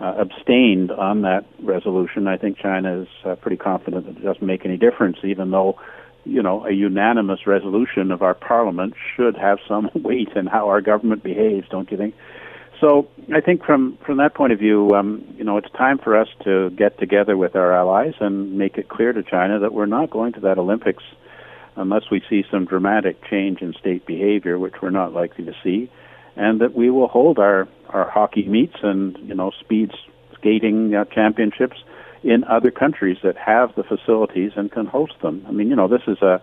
uh, abstained on that resolution. I think China is uh, pretty confident that it doesn't make any difference, even though, you know, a unanimous resolution of our parliament should have some weight in how our government behaves, don't you think? So I think from from that point of view, um, you know, it's time for us to get together with our allies and make it clear to China that we're not going to that Olympics unless we see some dramatic change in state behavior, which we're not likely to see and that we will hold our our hockey meets and you know speed skating uh, championships in other countries that have the facilities and can host them. I mean, you know, this is a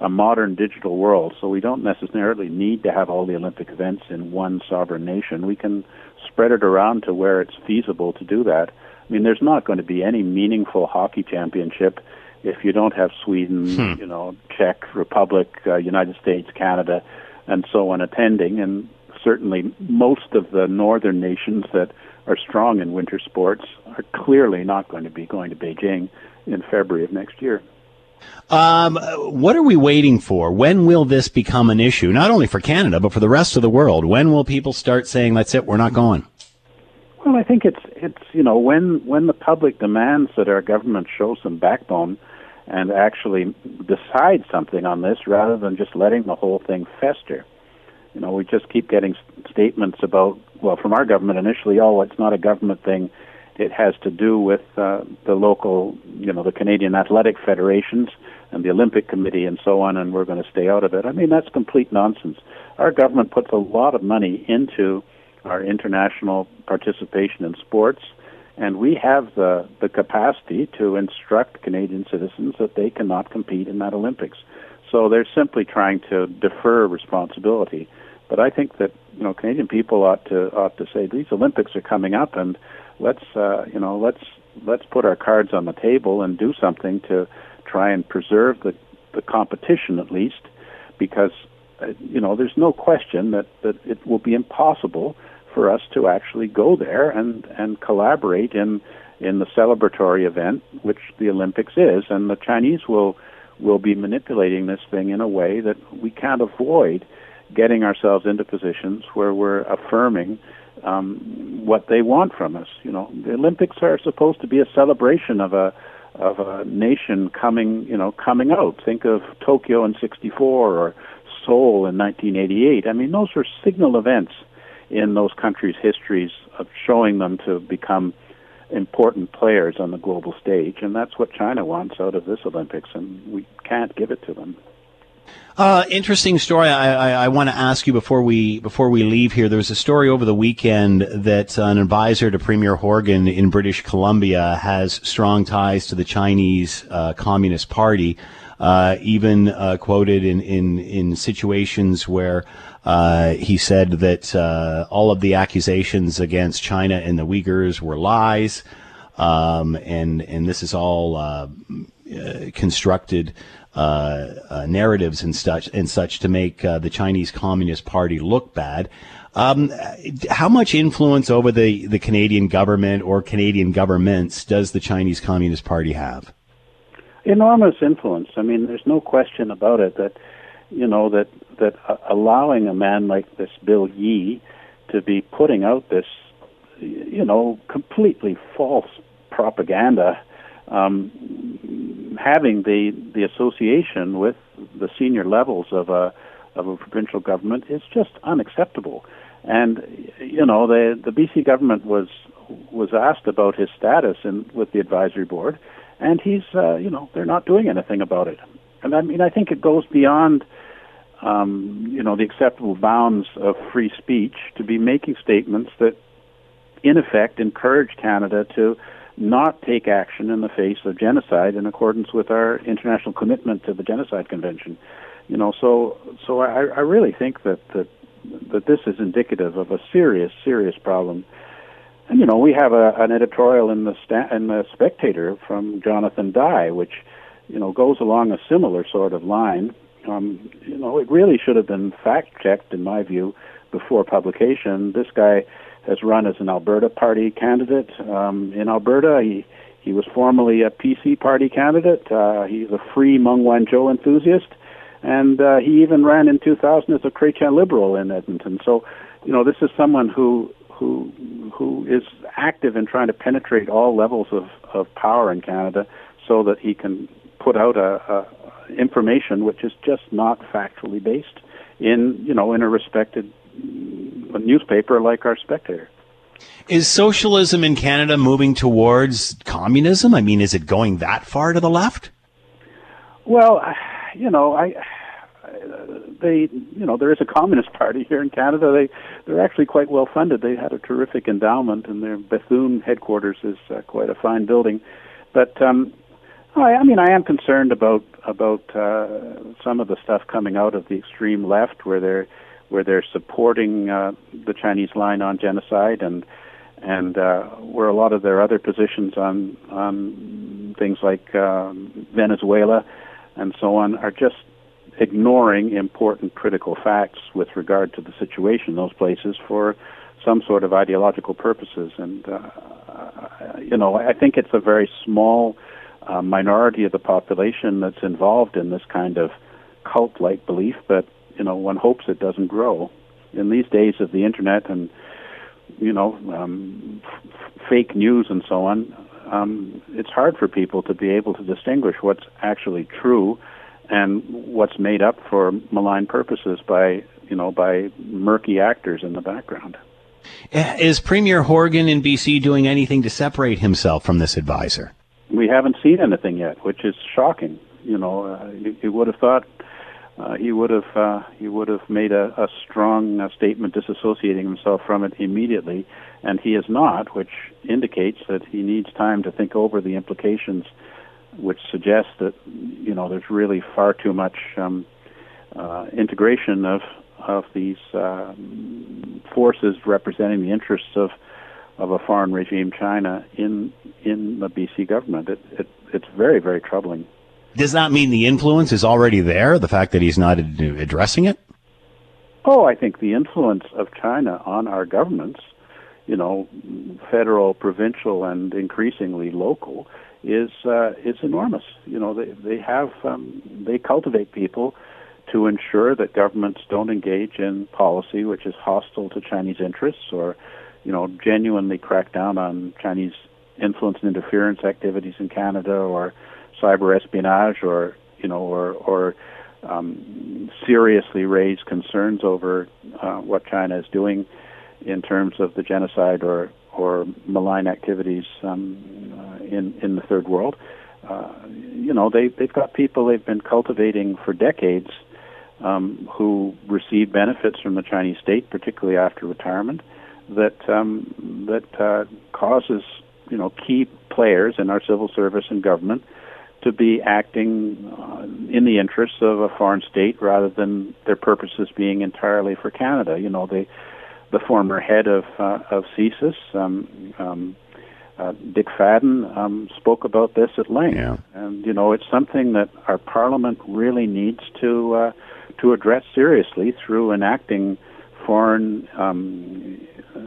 a modern digital world, so we don't necessarily need to have all the Olympic events in one sovereign nation. We can spread it around to where it's feasible to do that. I mean, there's not going to be any meaningful hockey championship if you don't have Sweden, hmm. you know, Czech Republic, uh, United States, Canada, and so on attending. And certainly most of the northern nations that are strong in winter sports are clearly not going to be going to Beijing in February of next year. Um, what are we waiting for? When will this become an issue, not only for Canada, but for the rest of the world? When will people start saying, that's it, we're not going? Well, I think it's, it's you know, when, when the public demands that our government show some backbone and actually decide something on this rather than just letting the whole thing fester. You know, we just keep getting statements about, well, from our government initially, oh, it's not a government thing. It has to do with uh, the local, you know, the Canadian athletic federations and the Olympic Committee and so on, and we're going to stay out of it. I mean, that's complete nonsense. Our government puts a lot of money into our international participation in sports, and we have the, the capacity to instruct Canadian citizens that they cannot compete in that Olympics. So they're simply trying to defer responsibility. But I think that you know Canadian people ought to ought to say these Olympics are coming up, and let's uh, you know let's let's put our cards on the table and do something to try and preserve the the competition at least, because uh, you know there's no question that that it will be impossible for us to actually go there and and collaborate in in the celebratory event which the Olympics is, and the Chinese will will be manipulating this thing in a way that we can't avoid getting ourselves into positions where we're affirming um, what they want from us. You know, the Olympics are supposed to be a celebration of a of a nation coming, you know, coming out. Think of Tokyo in '64 or Seoul in 1988. I mean, those were signal events in those countries' histories of showing them to become important players on the global stage, and that's what China wants out of this Olympics, and we can't give it to them. Uh, interesting story. I, I, I want to ask you before we before we leave here. There was a story over the weekend that uh, an advisor to Premier Horgan in British Columbia has strong ties to the Chinese uh, Communist Party. Uh, even uh, quoted in, in in situations where uh, he said that all of the accusations against China and the Uyghurs were lies, um, and and this is all constructed uh, uh, narratives and such and such to make uh, the Chinese Communist Party look bad. Um, how much influence over the, the Canadian government or Canadian governments does the Chinese Communist Party have? Enormous influence. I mean, there's no question about it that you know that that allowing a man like this Bill Yi to be putting out this you know completely false propaganda um, having the the association with the senior levels of a of a provincial government is just unacceptable. And you know, the the BC government was was asked about his status in with the advisory board, and he's uh, you know they're not doing anything about it. And I mean, I think it goes beyond um, you know the acceptable bounds of free speech to be making statements that in effect, encourage Canada to not take action in the face of genocide in accordance with our international commitment to the Genocide Convention. You know, so so I, I really think that that that this is indicative of a serious, serious problem. And you know, we have a, an editorial in the sta- in the Spectator from Jonathan Dye, which you know goes along a similar sort of line. Um, you know, it really should have been fact checked, in my view, before publication. This guy has run as an Alberta Party candidate um, in Alberta. He he was formerly a PC Party candidate. Uh, he's a free Meng Wanzhou enthusiast, and uh, he even ran in 2000 as a Chrétien liberal in Edmonton. So, you know, this is someone who who who is active in trying to penetrate all levels of of power in Canada, so that he can put out a, a information which is just not factually based in you know in a respected a newspaper like our Spectator. Is socialism in Canada moving towards communism? I mean, is it going that far to the left? Well, you know, I they you know there is a communist party here in Canada. They they're actually quite well funded. They had a terrific endowment, and their Bethune headquarters is uh, quite a fine building. But um, I, I mean, I am concerned about about uh, some of the stuff coming out of the extreme left, where they're where they're supporting uh, the Chinese line on genocide and and uh, where a lot of their other positions on on things like uh, Venezuela and so on are just ignoring important critical facts with regard to the situation in those places for some sort of ideological purposes. And uh, you know, I think it's a very small uh, minority of the population that's involved in this kind of cult-like belief, but you know, one hopes it doesn't grow. In these days of the internet and you know, um, f- fake news and so on, um, it's hard for people to be able to distinguish what's actually true and what's made up for malign purposes by you know by murky actors in the background. Is Premier Horgan in BC doing anything to separate himself from this advisor? We haven't seen anything yet, which is shocking. You know, uh, you, you would have thought uh, he would have uh, he would have made a, a strong uh, statement disassociating himself from it immediately, and he has not, which indicates that he needs time to think over the implications, which suggests that you know there's really far too much um, uh, integration of of these uh, forces representing the interests of of a foreign regime, China, in in the BC government. It, it it's very very troubling. Does that mean the influence is already there? The fact that he's not addressing it? Oh, I think the influence of China on our governments, you know, federal, provincial, and increasingly local, is uh, is enormous. You know, they they have um, they cultivate people to ensure that governments don't engage in policy which is hostile to Chinese interests or, you know, genuinely crack down on Chinese influence and interference activities in Canada or cyber espionage or you know or or um, seriously raise concerns over uh, what China is doing in terms of the genocide or or malign activities um, uh, in in the third world. Uh, you know they they've got people they've been cultivating for decades um, who receive benefits from the Chinese state, particularly after retirement, that um, that uh, causes you know key players in our civil service and government to be acting uh, in the interests of a foreign state rather than their purposes being entirely for Canada. You know, the the former head of uh, of CSIS, um, um, uh, Dick Fadden, um, spoke about this at length, yeah. and you know, it's something that our Parliament really needs to uh, to address seriously through enacting foreign um,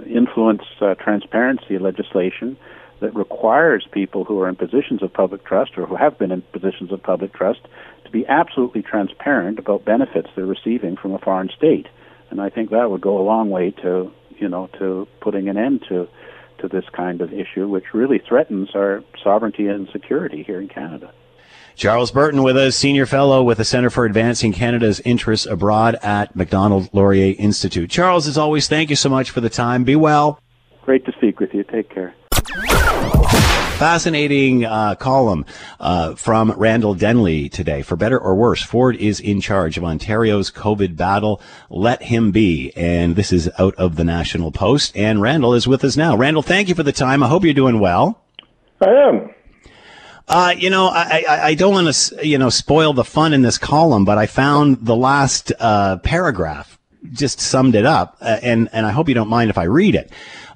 influence uh, transparency legislation that requires people who are in positions of public trust or who have been in positions of public trust to be absolutely transparent about benefits they're receiving from a foreign state. And I think that would go a long way to, you know, to putting an end to to this kind of issue, which really threatens our sovereignty and security here in Canada. Charles Burton with us, Senior Fellow with the Center for Advancing Canada's Interests Abroad at Macdonald Laurier Institute. Charles, as always, thank you so much for the time. Be well. Great to speak with you. Take care. Fascinating uh, column uh, from Randall Denley today. For better or worse, Ford is in charge of Ontario's COVID battle. Let him be. And this is out of the National Post. And Randall is with us now. Randall, thank you for the time. I hope you're doing well. I am. Uh, you know, I, I, I don't want to, you know, spoil the fun in this column, but I found the last uh, paragraph just summed it up, uh, and and I hope you don't mind if I read it.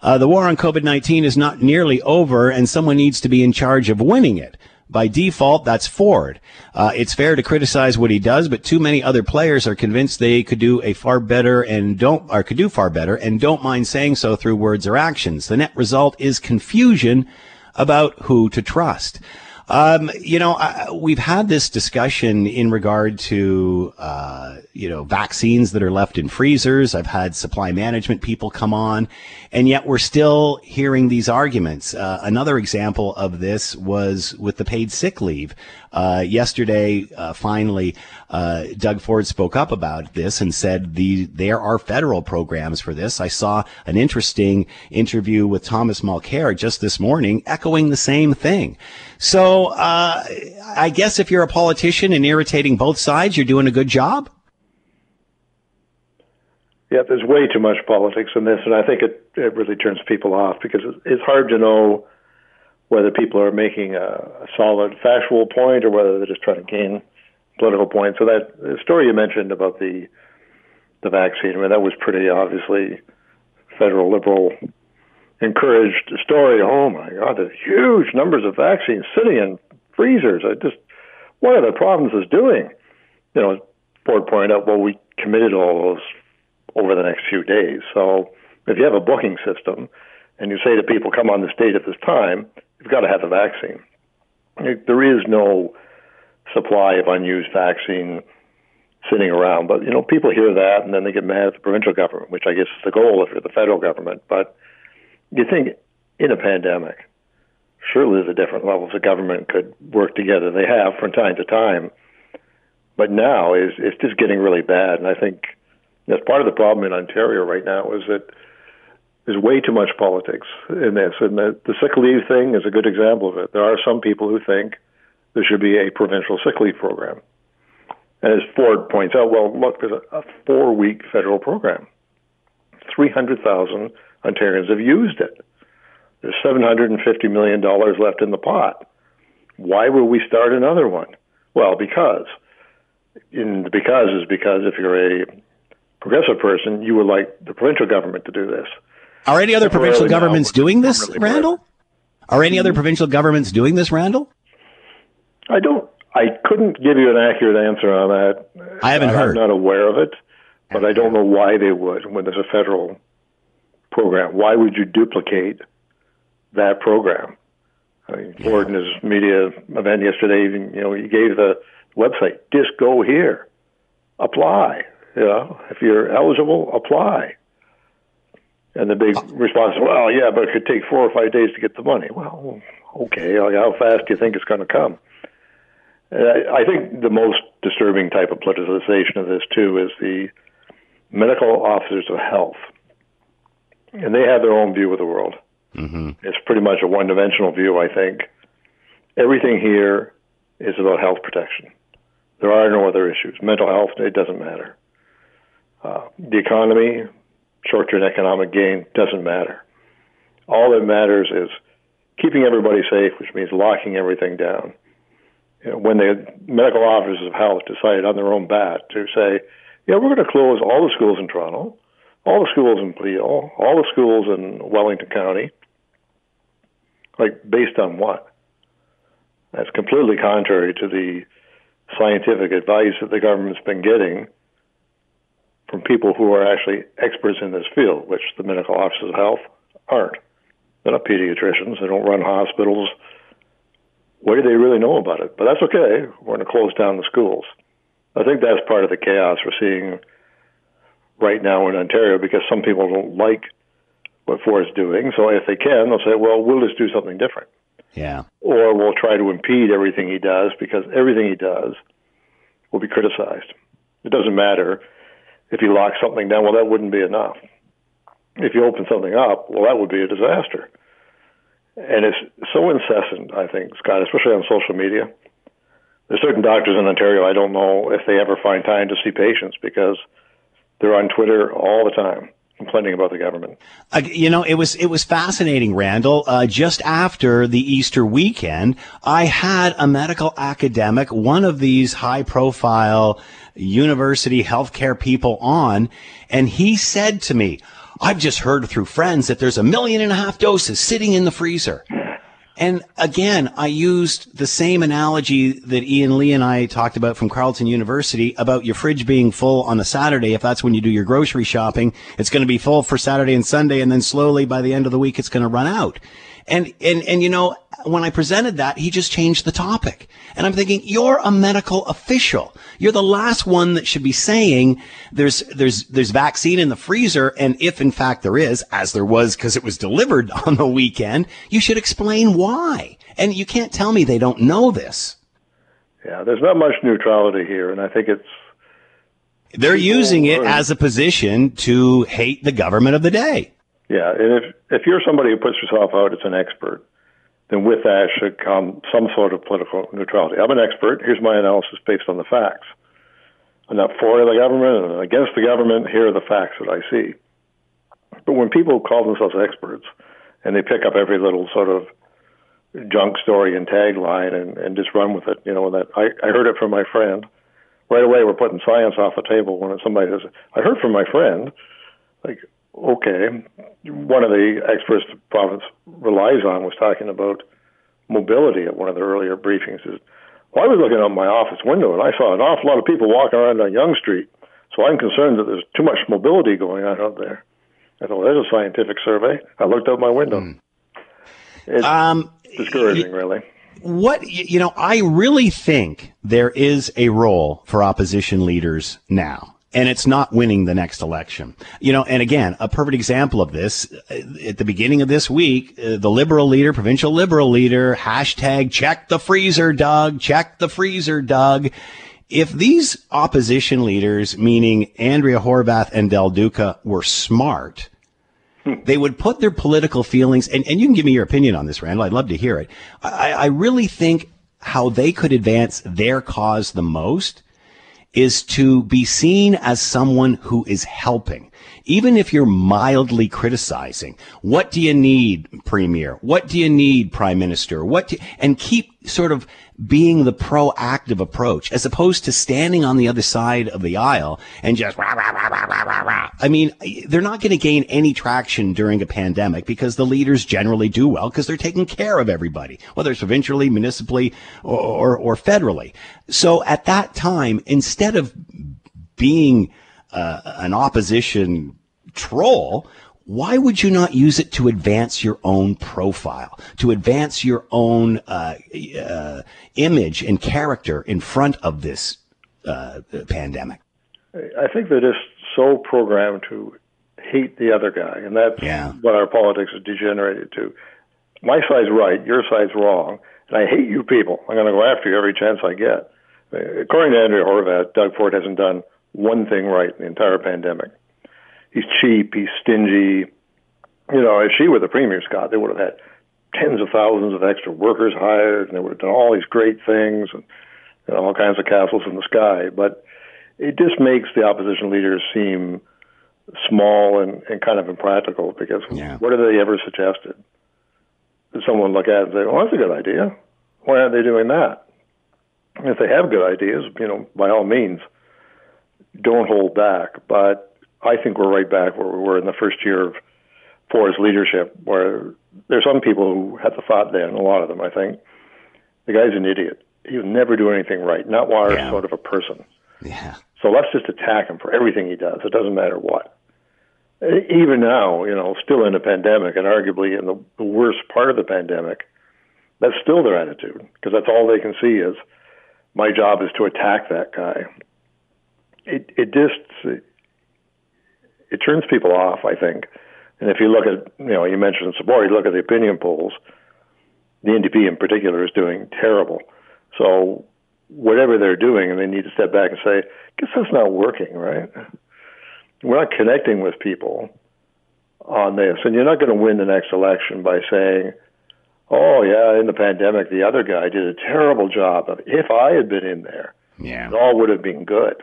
Uh, the war on COVID nineteen is not nearly over, and someone needs to be in charge of winning it. By default, that's Ford. Uh, it's fair to criticize what he does, but too many other players are convinced they could do a far better and don't, or could do far better and don't mind saying so through words or actions. The net result is confusion about who to trust. Um, you know, I, we've had this discussion in regard to, uh, you know, vaccines that are left in freezers. I've had supply management people come on, and yet we're still hearing these arguments. Uh, another example of this was with the paid sick leave. Uh, yesterday, uh, finally, uh, Doug Ford spoke up about this and said the there are federal programs for this. I saw an interesting interview with Thomas Mulcair just this morning, echoing the same thing. So uh, I guess if you're a politician and irritating both sides, you're doing a good job. Yeah, there's way too much politics in this, and I think it, it really turns people off because it's hard to know whether people are making a, a solid factual point or whether they're just trying to gain political points. So that story you mentioned about the the vaccine, I mean, that was pretty obviously federal liberal encouraged story. Oh my God, there's huge numbers of vaccines sitting in freezers. I just, what are the problems is doing? You know, Ford pointed out, well, we committed all those over the next few days. So if you have a booking system and you say to people, come on this date at this time, you've got to have the vaccine. There is no supply of unused vaccine sitting around. But, you know, people hear that and then they get mad at the provincial government, which I guess is the goal if you're the federal government. But you think in a pandemic, surely the different levels of government could work together. They have from time to time, but now is it's just getting really bad. And I think that's part of the problem in Ontario right now is that there's way too much politics in this, and the, the sick leave thing is a good example of it. There are some people who think there should be a provincial sick leave program. And as Ford points out, well, look, there's a, a four week federal program. 300,000 Ontarians have used it. There's $750 million left in the pot. Why would we start another one? Well, because. In the because is because if you're a progressive person, you would like the provincial government to do this. Are any other provincial governments now, doing this, Randall? Are any other mm-hmm. provincial governments doing this, Randall? I don't. I couldn't give you an accurate answer on that. I haven't I'm heard. I'm not aware of it, but I don't know why they would when there's a federal program. Why would you duplicate that program? I mean, Ford in his media event yesterday, even you know, he gave the website, just go here, apply. You know, if you're eligible, apply. And the big response, well, yeah, but it could take four or five days to get the money. Well, okay, how fast do you think it's going to come? I think the most disturbing type of politicization of this too is the medical officers of health and they have their own view of the world. Mm-hmm. It's pretty much a one-dimensional view. I think everything here is about health protection. There are no other issues. Mental health, it doesn't matter. Uh, the economy, short-term economic gain, doesn't matter. All that matters is keeping everybody safe, which means locking everything down. You know, when the medical officers of health decided on their own bat to say, yeah, we're going to close all the schools in Toronto, all the schools in Peel, all the schools in Wellington County. Like, based on what? That's completely contrary to the scientific advice that the government's been getting from people who are actually experts in this field, which the medical officers of health aren't. They're not pediatricians. They don't run hospitals. What do they really know about it? But that's okay. We're going to close down the schools. I think that's part of the chaos we're seeing right now in Ontario because some people don't like what Ford's doing. So if they can, they'll say, well, we'll just do something different. Yeah. Or we'll try to impede everything he does because everything he does will be criticized. It doesn't matter if he locks something down. Well, that wouldn't be enough. If you open something up, well, that would be a disaster. and it's so incessant. I think Scott, especially on social media. There's certain doctors in Ontario I don't know if they ever find time to see patients because they're on Twitter all the time complaining about the government. Uh, you know, it was it was fascinating, Randall. Uh, just after the Easter weekend, I had a medical academic, one of these high profile university healthcare people on, and he said to me, I've just heard through friends that there's a million and a half doses sitting in the freezer. And again, I used the same analogy that Ian Lee and I talked about from Carleton University about your fridge being full on a Saturday. If that's when you do your grocery shopping, it's going to be full for Saturday and Sunday. And then slowly by the end of the week, it's going to run out. And, and, and you know, when I presented that, he just changed the topic. And I'm thinking, you're a medical official. You're the last one that should be saying there's, there's, there's vaccine in the freezer. And if in fact there is, as there was because it was delivered on the weekend, you should explain why. And you can't tell me they don't know this. Yeah, there's not much neutrality here. And I think it's, they're using it as a position to hate the government of the day. Yeah, and if if you're somebody who puts yourself out as an expert, then with that should come some sort of political neutrality. I'm an expert. Here's my analysis based on the facts. I'm not for the government and against the government. Here are the facts that I see. But when people call themselves experts and they pick up every little sort of junk story and tagline and, and just run with it, you know, that I, I heard it from my friend. Right away, we're putting science off the table when somebody says, I heard from my friend. Like, okay, one of the experts the province relies on was talking about mobility at one of the earlier briefings. Is well, I was looking out my office window and I saw an awful lot of people walking around on Yonge Street. So I'm concerned that there's too much mobility going on out there. I thought, well, there's a scientific survey. I looked out my window. Mm. It's um, discouraging, y- really. What, you know, I really think there is a role for opposition leaders now and it's not winning the next election. You know, and again, a perfect example of this uh, at the beginning of this week, uh, the liberal leader, provincial liberal leader, hashtag check the freezer, Doug, check the freezer, Doug. If these opposition leaders, meaning Andrea Horwath and Del Duca, were smart, they would put their political feelings, and, and you can give me your opinion on this, Randall. I'd love to hear it. I, I really think how they could advance their cause the most is to be seen as someone who is helping. Even if you're mildly criticizing, what do you need, Premier? What do you need, Prime Minister? What do, and keep sort of being the proactive approach as opposed to standing on the other side of the aisle and just rah, rah, rah, I mean, they're not going to gain any traction during a pandemic because the leaders generally do well because they're taking care of everybody, whether it's provincially, municipally, or, or, or federally. So at that time, instead of being uh, an opposition troll, why would you not use it to advance your own profile, to advance your own uh, uh, image and character in front of this uh, pandemic? I think they're just so programmed to hate the other guy, and that's yeah. what our politics has degenerated to. My side's right, your side's wrong, and I hate you people. I'm going to go after you every chance I get. According to Andrea Horwath, Doug Ford hasn't done one thing right in the entire pandemic he's cheap, he's stingy. You know, if she were the premier, Scott, they would have had tens of thousands of extra workers hired, and they would have done all these great things and you know, all kinds of castles in the sky. But it just makes the opposition leaders seem small and, and kind of impractical because yeah. what have they ever suggested? Did someone look at it and say, well, that's a good idea. Why aren't they doing that? And if they have good ideas, you know, by all means, don't hold back. But I think we're right back where we were in the first year of Ford's leadership, where there's some people who had the thought then, a lot of them, I think, the guy's an idiot. He'll never do anything right, not wire yeah. sort of a person. Yeah. So let's just attack him for everything he does. It doesn't matter what. Even now, you know, still in a pandemic and arguably in the, worst part of the pandemic, that's still their attitude because that's all they can see is my job is to attack that guy. It it just it turns people off, I think. And if you look at, you know, you mentioned support, you look at the opinion polls, the NDP in particular is doing terrible. So whatever they're doing, and they need to step back and say, guess that's not working, right? We're not connecting with people on this. And you're not going to win the next election by saying, oh yeah, in the pandemic, the other guy did a terrible job. Of, if I had been in there, Yeah. it all would have been good.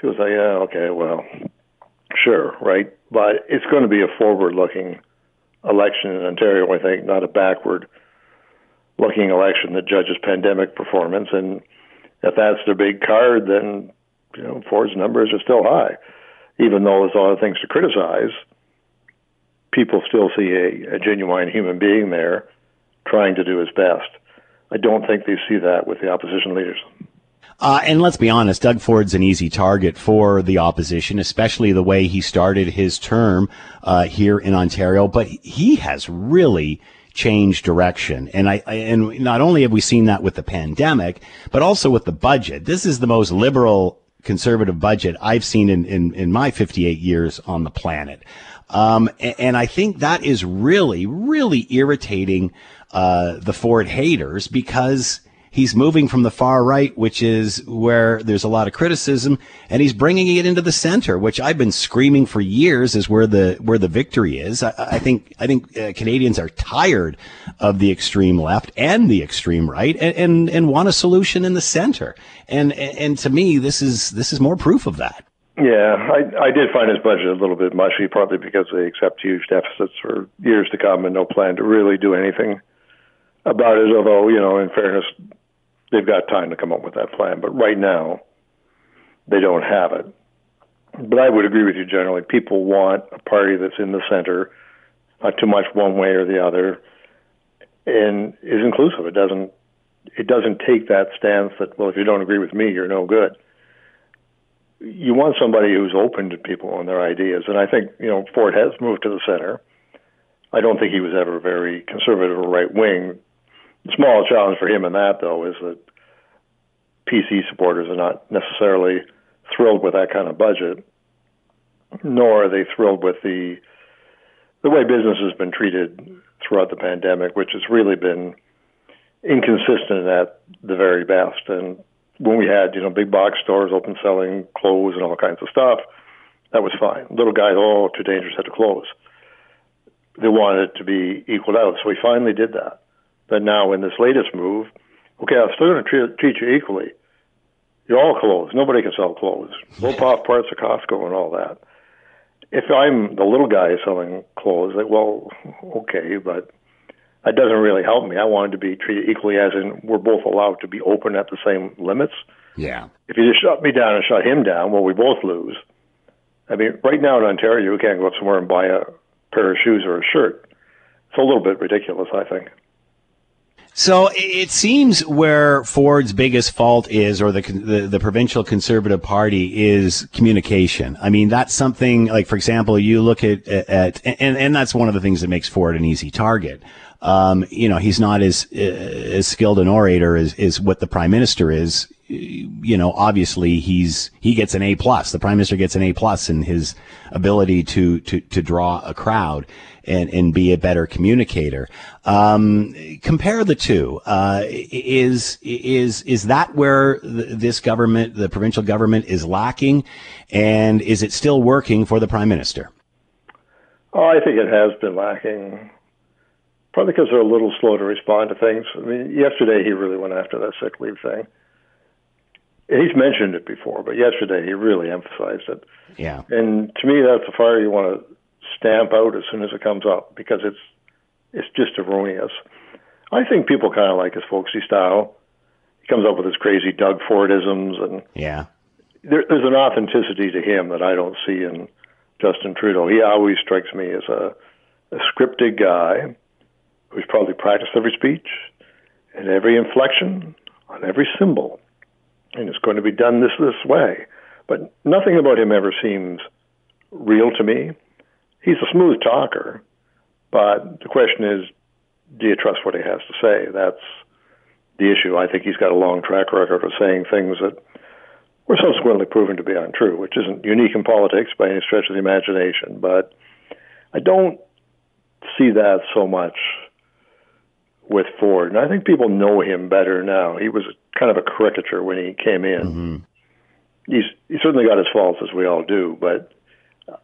People say, yeah, okay, well, sure, right, but it's going to be a forward-looking election in Ontario. I think not a backward-looking election that judges pandemic performance. And if that's their big card, then you know Ford's numbers are still high, even though there's a lot of things to criticize. People still see a, a genuine human being there trying to do his best. I don't think they see that with the opposition leaders. Uh, and let's be honest, Doug Ford's an easy target for the opposition, especially the way he started his term uh, here in Ontario. But he has really changed direction, and I, I and not only have we seen that with the pandemic, but also with the budget. This is the most liberal conservative budget I've seen in in, in my 58 years on the planet. Um, and, and I think that is really, really irritating uh, the Ford haters because he's moving from the far right, which is where there's a lot of criticism, and he's bringing it into the center, which I've been screaming for years is where the where the victory is. I, I think I think uh, Canadians are tired of the extreme left and the extreme right, and, and and want a solution in the center. And and to me, this is this is more proof of that. Yeah, I, I did find his budget a little bit mushy, partly because they accept huge deficits for years to come and no plan to really do anything about it. Although, you know, in fairness, they've got time to come up with that plan. But right now, they don't have it. But I would agree with you generally. People want a party that's in the center, not too much one way or the other, and is inclusive. It doesn't it doesn't take that stance that well, if you don't agree with me, you're no good you want somebody who's open to people and their ideas. And I think, you know, Ford has moved to the center. I don't think he was ever very conservative or right wing. Small challenge for him in that, though, is that PC supporters are not necessarily thrilled with that kind of budget, nor are they thrilled with the the way business has been treated throughout the pandemic, which has really been inconsistent at the very best. And when we had, you know, big box stores open selling clothes and all kinds of stuff, that was fine. Little guys, oh, too dangerous, had to close. They wanted it to be equaled out, so we finally did that. But now in this latest move, okay, I'm still going to treat, treat you equally. You're all clothes. Nobody can sell clothes. Rope off parts of Costco and all that. If I'm the little guy selling clothes, like, well, okay, but that doesn't really help me. I wanted to be treated equally, as in we're both allowed to be open at the same limits. Yeah. If you just shut me down and shut him down, well, we both lose. I mean, right now in Ontario, you can't go up somewhere and buy a pair of shoes or a shirt. It's a little bit ridiculous, I think. So it seems where Ford's biggest fault is, or the, the, the provincial conservative party is communication. I mean, that's something like, for example, you look at, at and, and that's one of the things that makes Ford an easy target. Um, you know, he's not as, uh, as skilled an orator as, as what the prime minister is. You know, obviously he's, he gets an A plus. The prime minister gets an A plus in his ability to, to, to draw a crowd and, and be a better communicator. Um, compare the two. Uh, is, is, is that where this government, the provincial government is lacking? And is it still working for the prime minister? Oh, I think it has been lacking probably because they're a little slow to respond to things. I mean, yesterday he really went after that sick leave thing. He's mentioned it before, but yesterday he really emphasized it. Yeah. And to me, that's a fire you want to stamp out as soon as it comes up because it's it's just erroneous. I think people kind of like his folksy style. He comes up with his crazy Doug Fordisms, and yeah, there, there's an authenticity to him that I don't see in Justin Trudeau. He always strikes me as a, a scripted guy who's probably practiced every speech and every inflection on every symbol, and it's going to be done this this way. But nothing about him ever seems real to me. He's a smooth talker, but the question is, do you trust what he has to say? That's the issue. I think he's got a long track record of saying things that were subsequently proven to be untrue, which isn't unique in politics by any stretch of the imagination. But I don't see that so much with Ford. And I think people know him better now. He was kind of a caricature when he came in. Mm-hmm. He's he certainly got his faults as we all do, but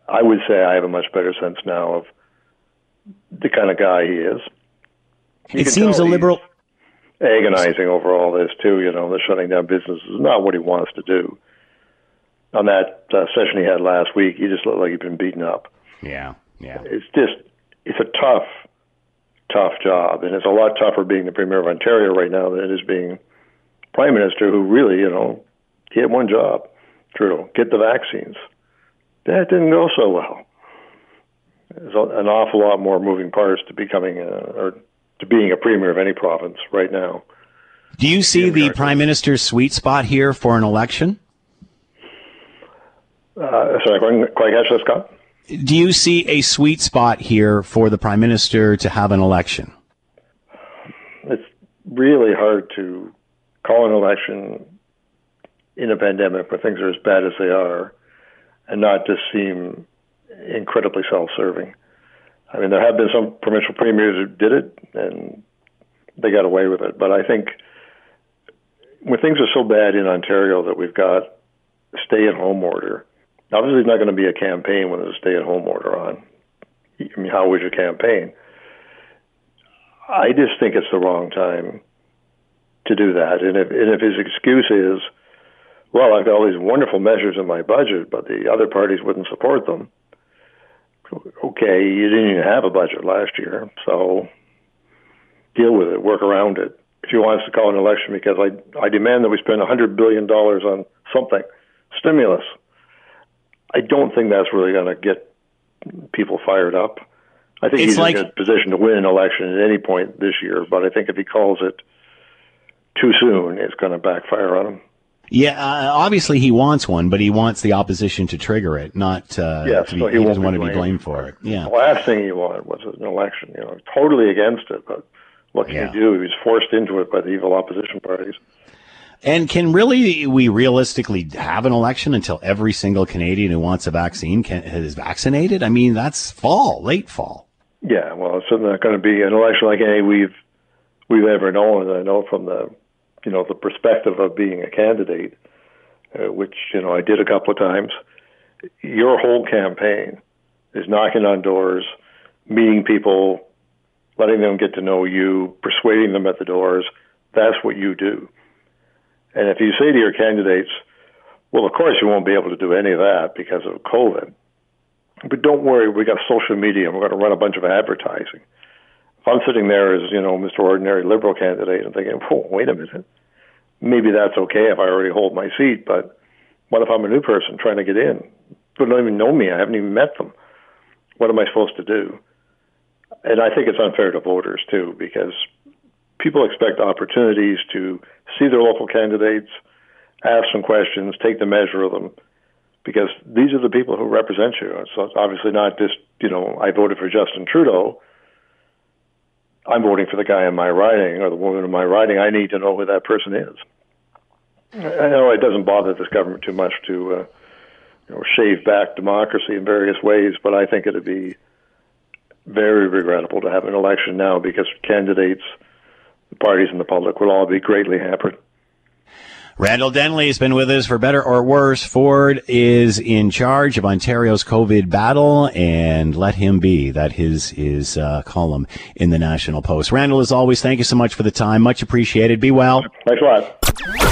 I would say I have a much better sense now of the kind of guy he is. You it seems a liberal. agonizing over all this too. You know, the shutting down businesses is not what he wants to do. On that uh, session he had last week, he just looked like he'd been beaten up. Yeah, yeah. It's just it's a tough, tough job, and it's a lot tougher being the premier of Ontario right now than it is being prime minister, who really, you know, he had one job, Trudeau, get the vaccines. That didn't go so well. There's an awful lot more moving parts to becoming a, or to being a premier of any province right now. Do you see the prime minister's sweet spot here for an election? Uh, sorry, quite catch that, Scott. Do you see a sweet spot here for the prime minister to have an election? It's really hard to call an election in a pandemic where things are as bad as they are and not just seem incredibly self-serving. I mean, there have been some provincial premiers who did it and they got away with it. But I think when things are so bad in Ontario that we've got a stay-at-home order, obviously it's not going to be a campaign when there's a stay-at-home order on. I mean, how would you campaign? I just think it's the wrong time to do that. And if and if his excuse is, well, I've got all these wonderful measures in my budget, but the other parties wouldn't support them. Okay, you didn't even have a budget last year, so deal with it, work around it. If he wants to call an election because I I demand that we spend a hundred billion dollars on something, stimulus. I don't think that's really going to get people fired up. I think It's he's like- in a good position to win an election at any point this year, but I think if he calls it too soon, it's going to backfire on him. Yeah, uh, obviously he wants one, but he wants the opposition to trigger it, not uh, Yes, to be, so he, he doesn't want to be blamed. blamed for it. Yeah. The last thing he wanted was an election. You know, totally against it, but what can Yeah. you do? He was forced into it by the evil opposition parties. And can really we realistically have an election until every single Canadian who wants a vaccine can, is vaccinated? I mean, that's fall, late fall. Yeah, well, it's not going to be an election like any we've we've ever known. I know from the you know the perspective of being a candidate, uh, which you know I did a couple of times. Your whole campaign is knocking on doors, meeting people, letting them get to know you, persuading them at the doors. That's what you do. And if you say to your candidates, well, of course you won't be able to do any of that because of COVID. But don't worry, we got social media and we're going to run a bunch of advertising. If I'm sitting there as, you know, Mr. Ordinary Liberal candidate and thinking, oh, wait a minute, maybe that's okay if I already hold my seat, but what if I'm a new person trying to get in? People don't even know me. I haven't even met them. What am I supposed to do? And I think it's unfair to voters, too, because people expect opportunities to see their local candidates, ask some questions, take the measure of them, because these are the people who represent you. So it's obviously not just, you know, I voted for Justin Trudeau. I'm voting for the guy in my riding or the woman in my riding. I need to know who that person is. I know it doesn't bother this government too much to, uh, you know, shave back democracy in various ways, but I think it'd be very regrettable to have an election now because candidates, the parties, and the public will all be greatly hampered. Randall Denley has been with us for better or worse. Ford is in charge of Ontario's COVID battle, and let him be. That is his uh, column in the National Post. Randall, as always, thank you so much for the time. Much appreciated. Be well. Thanks a lot.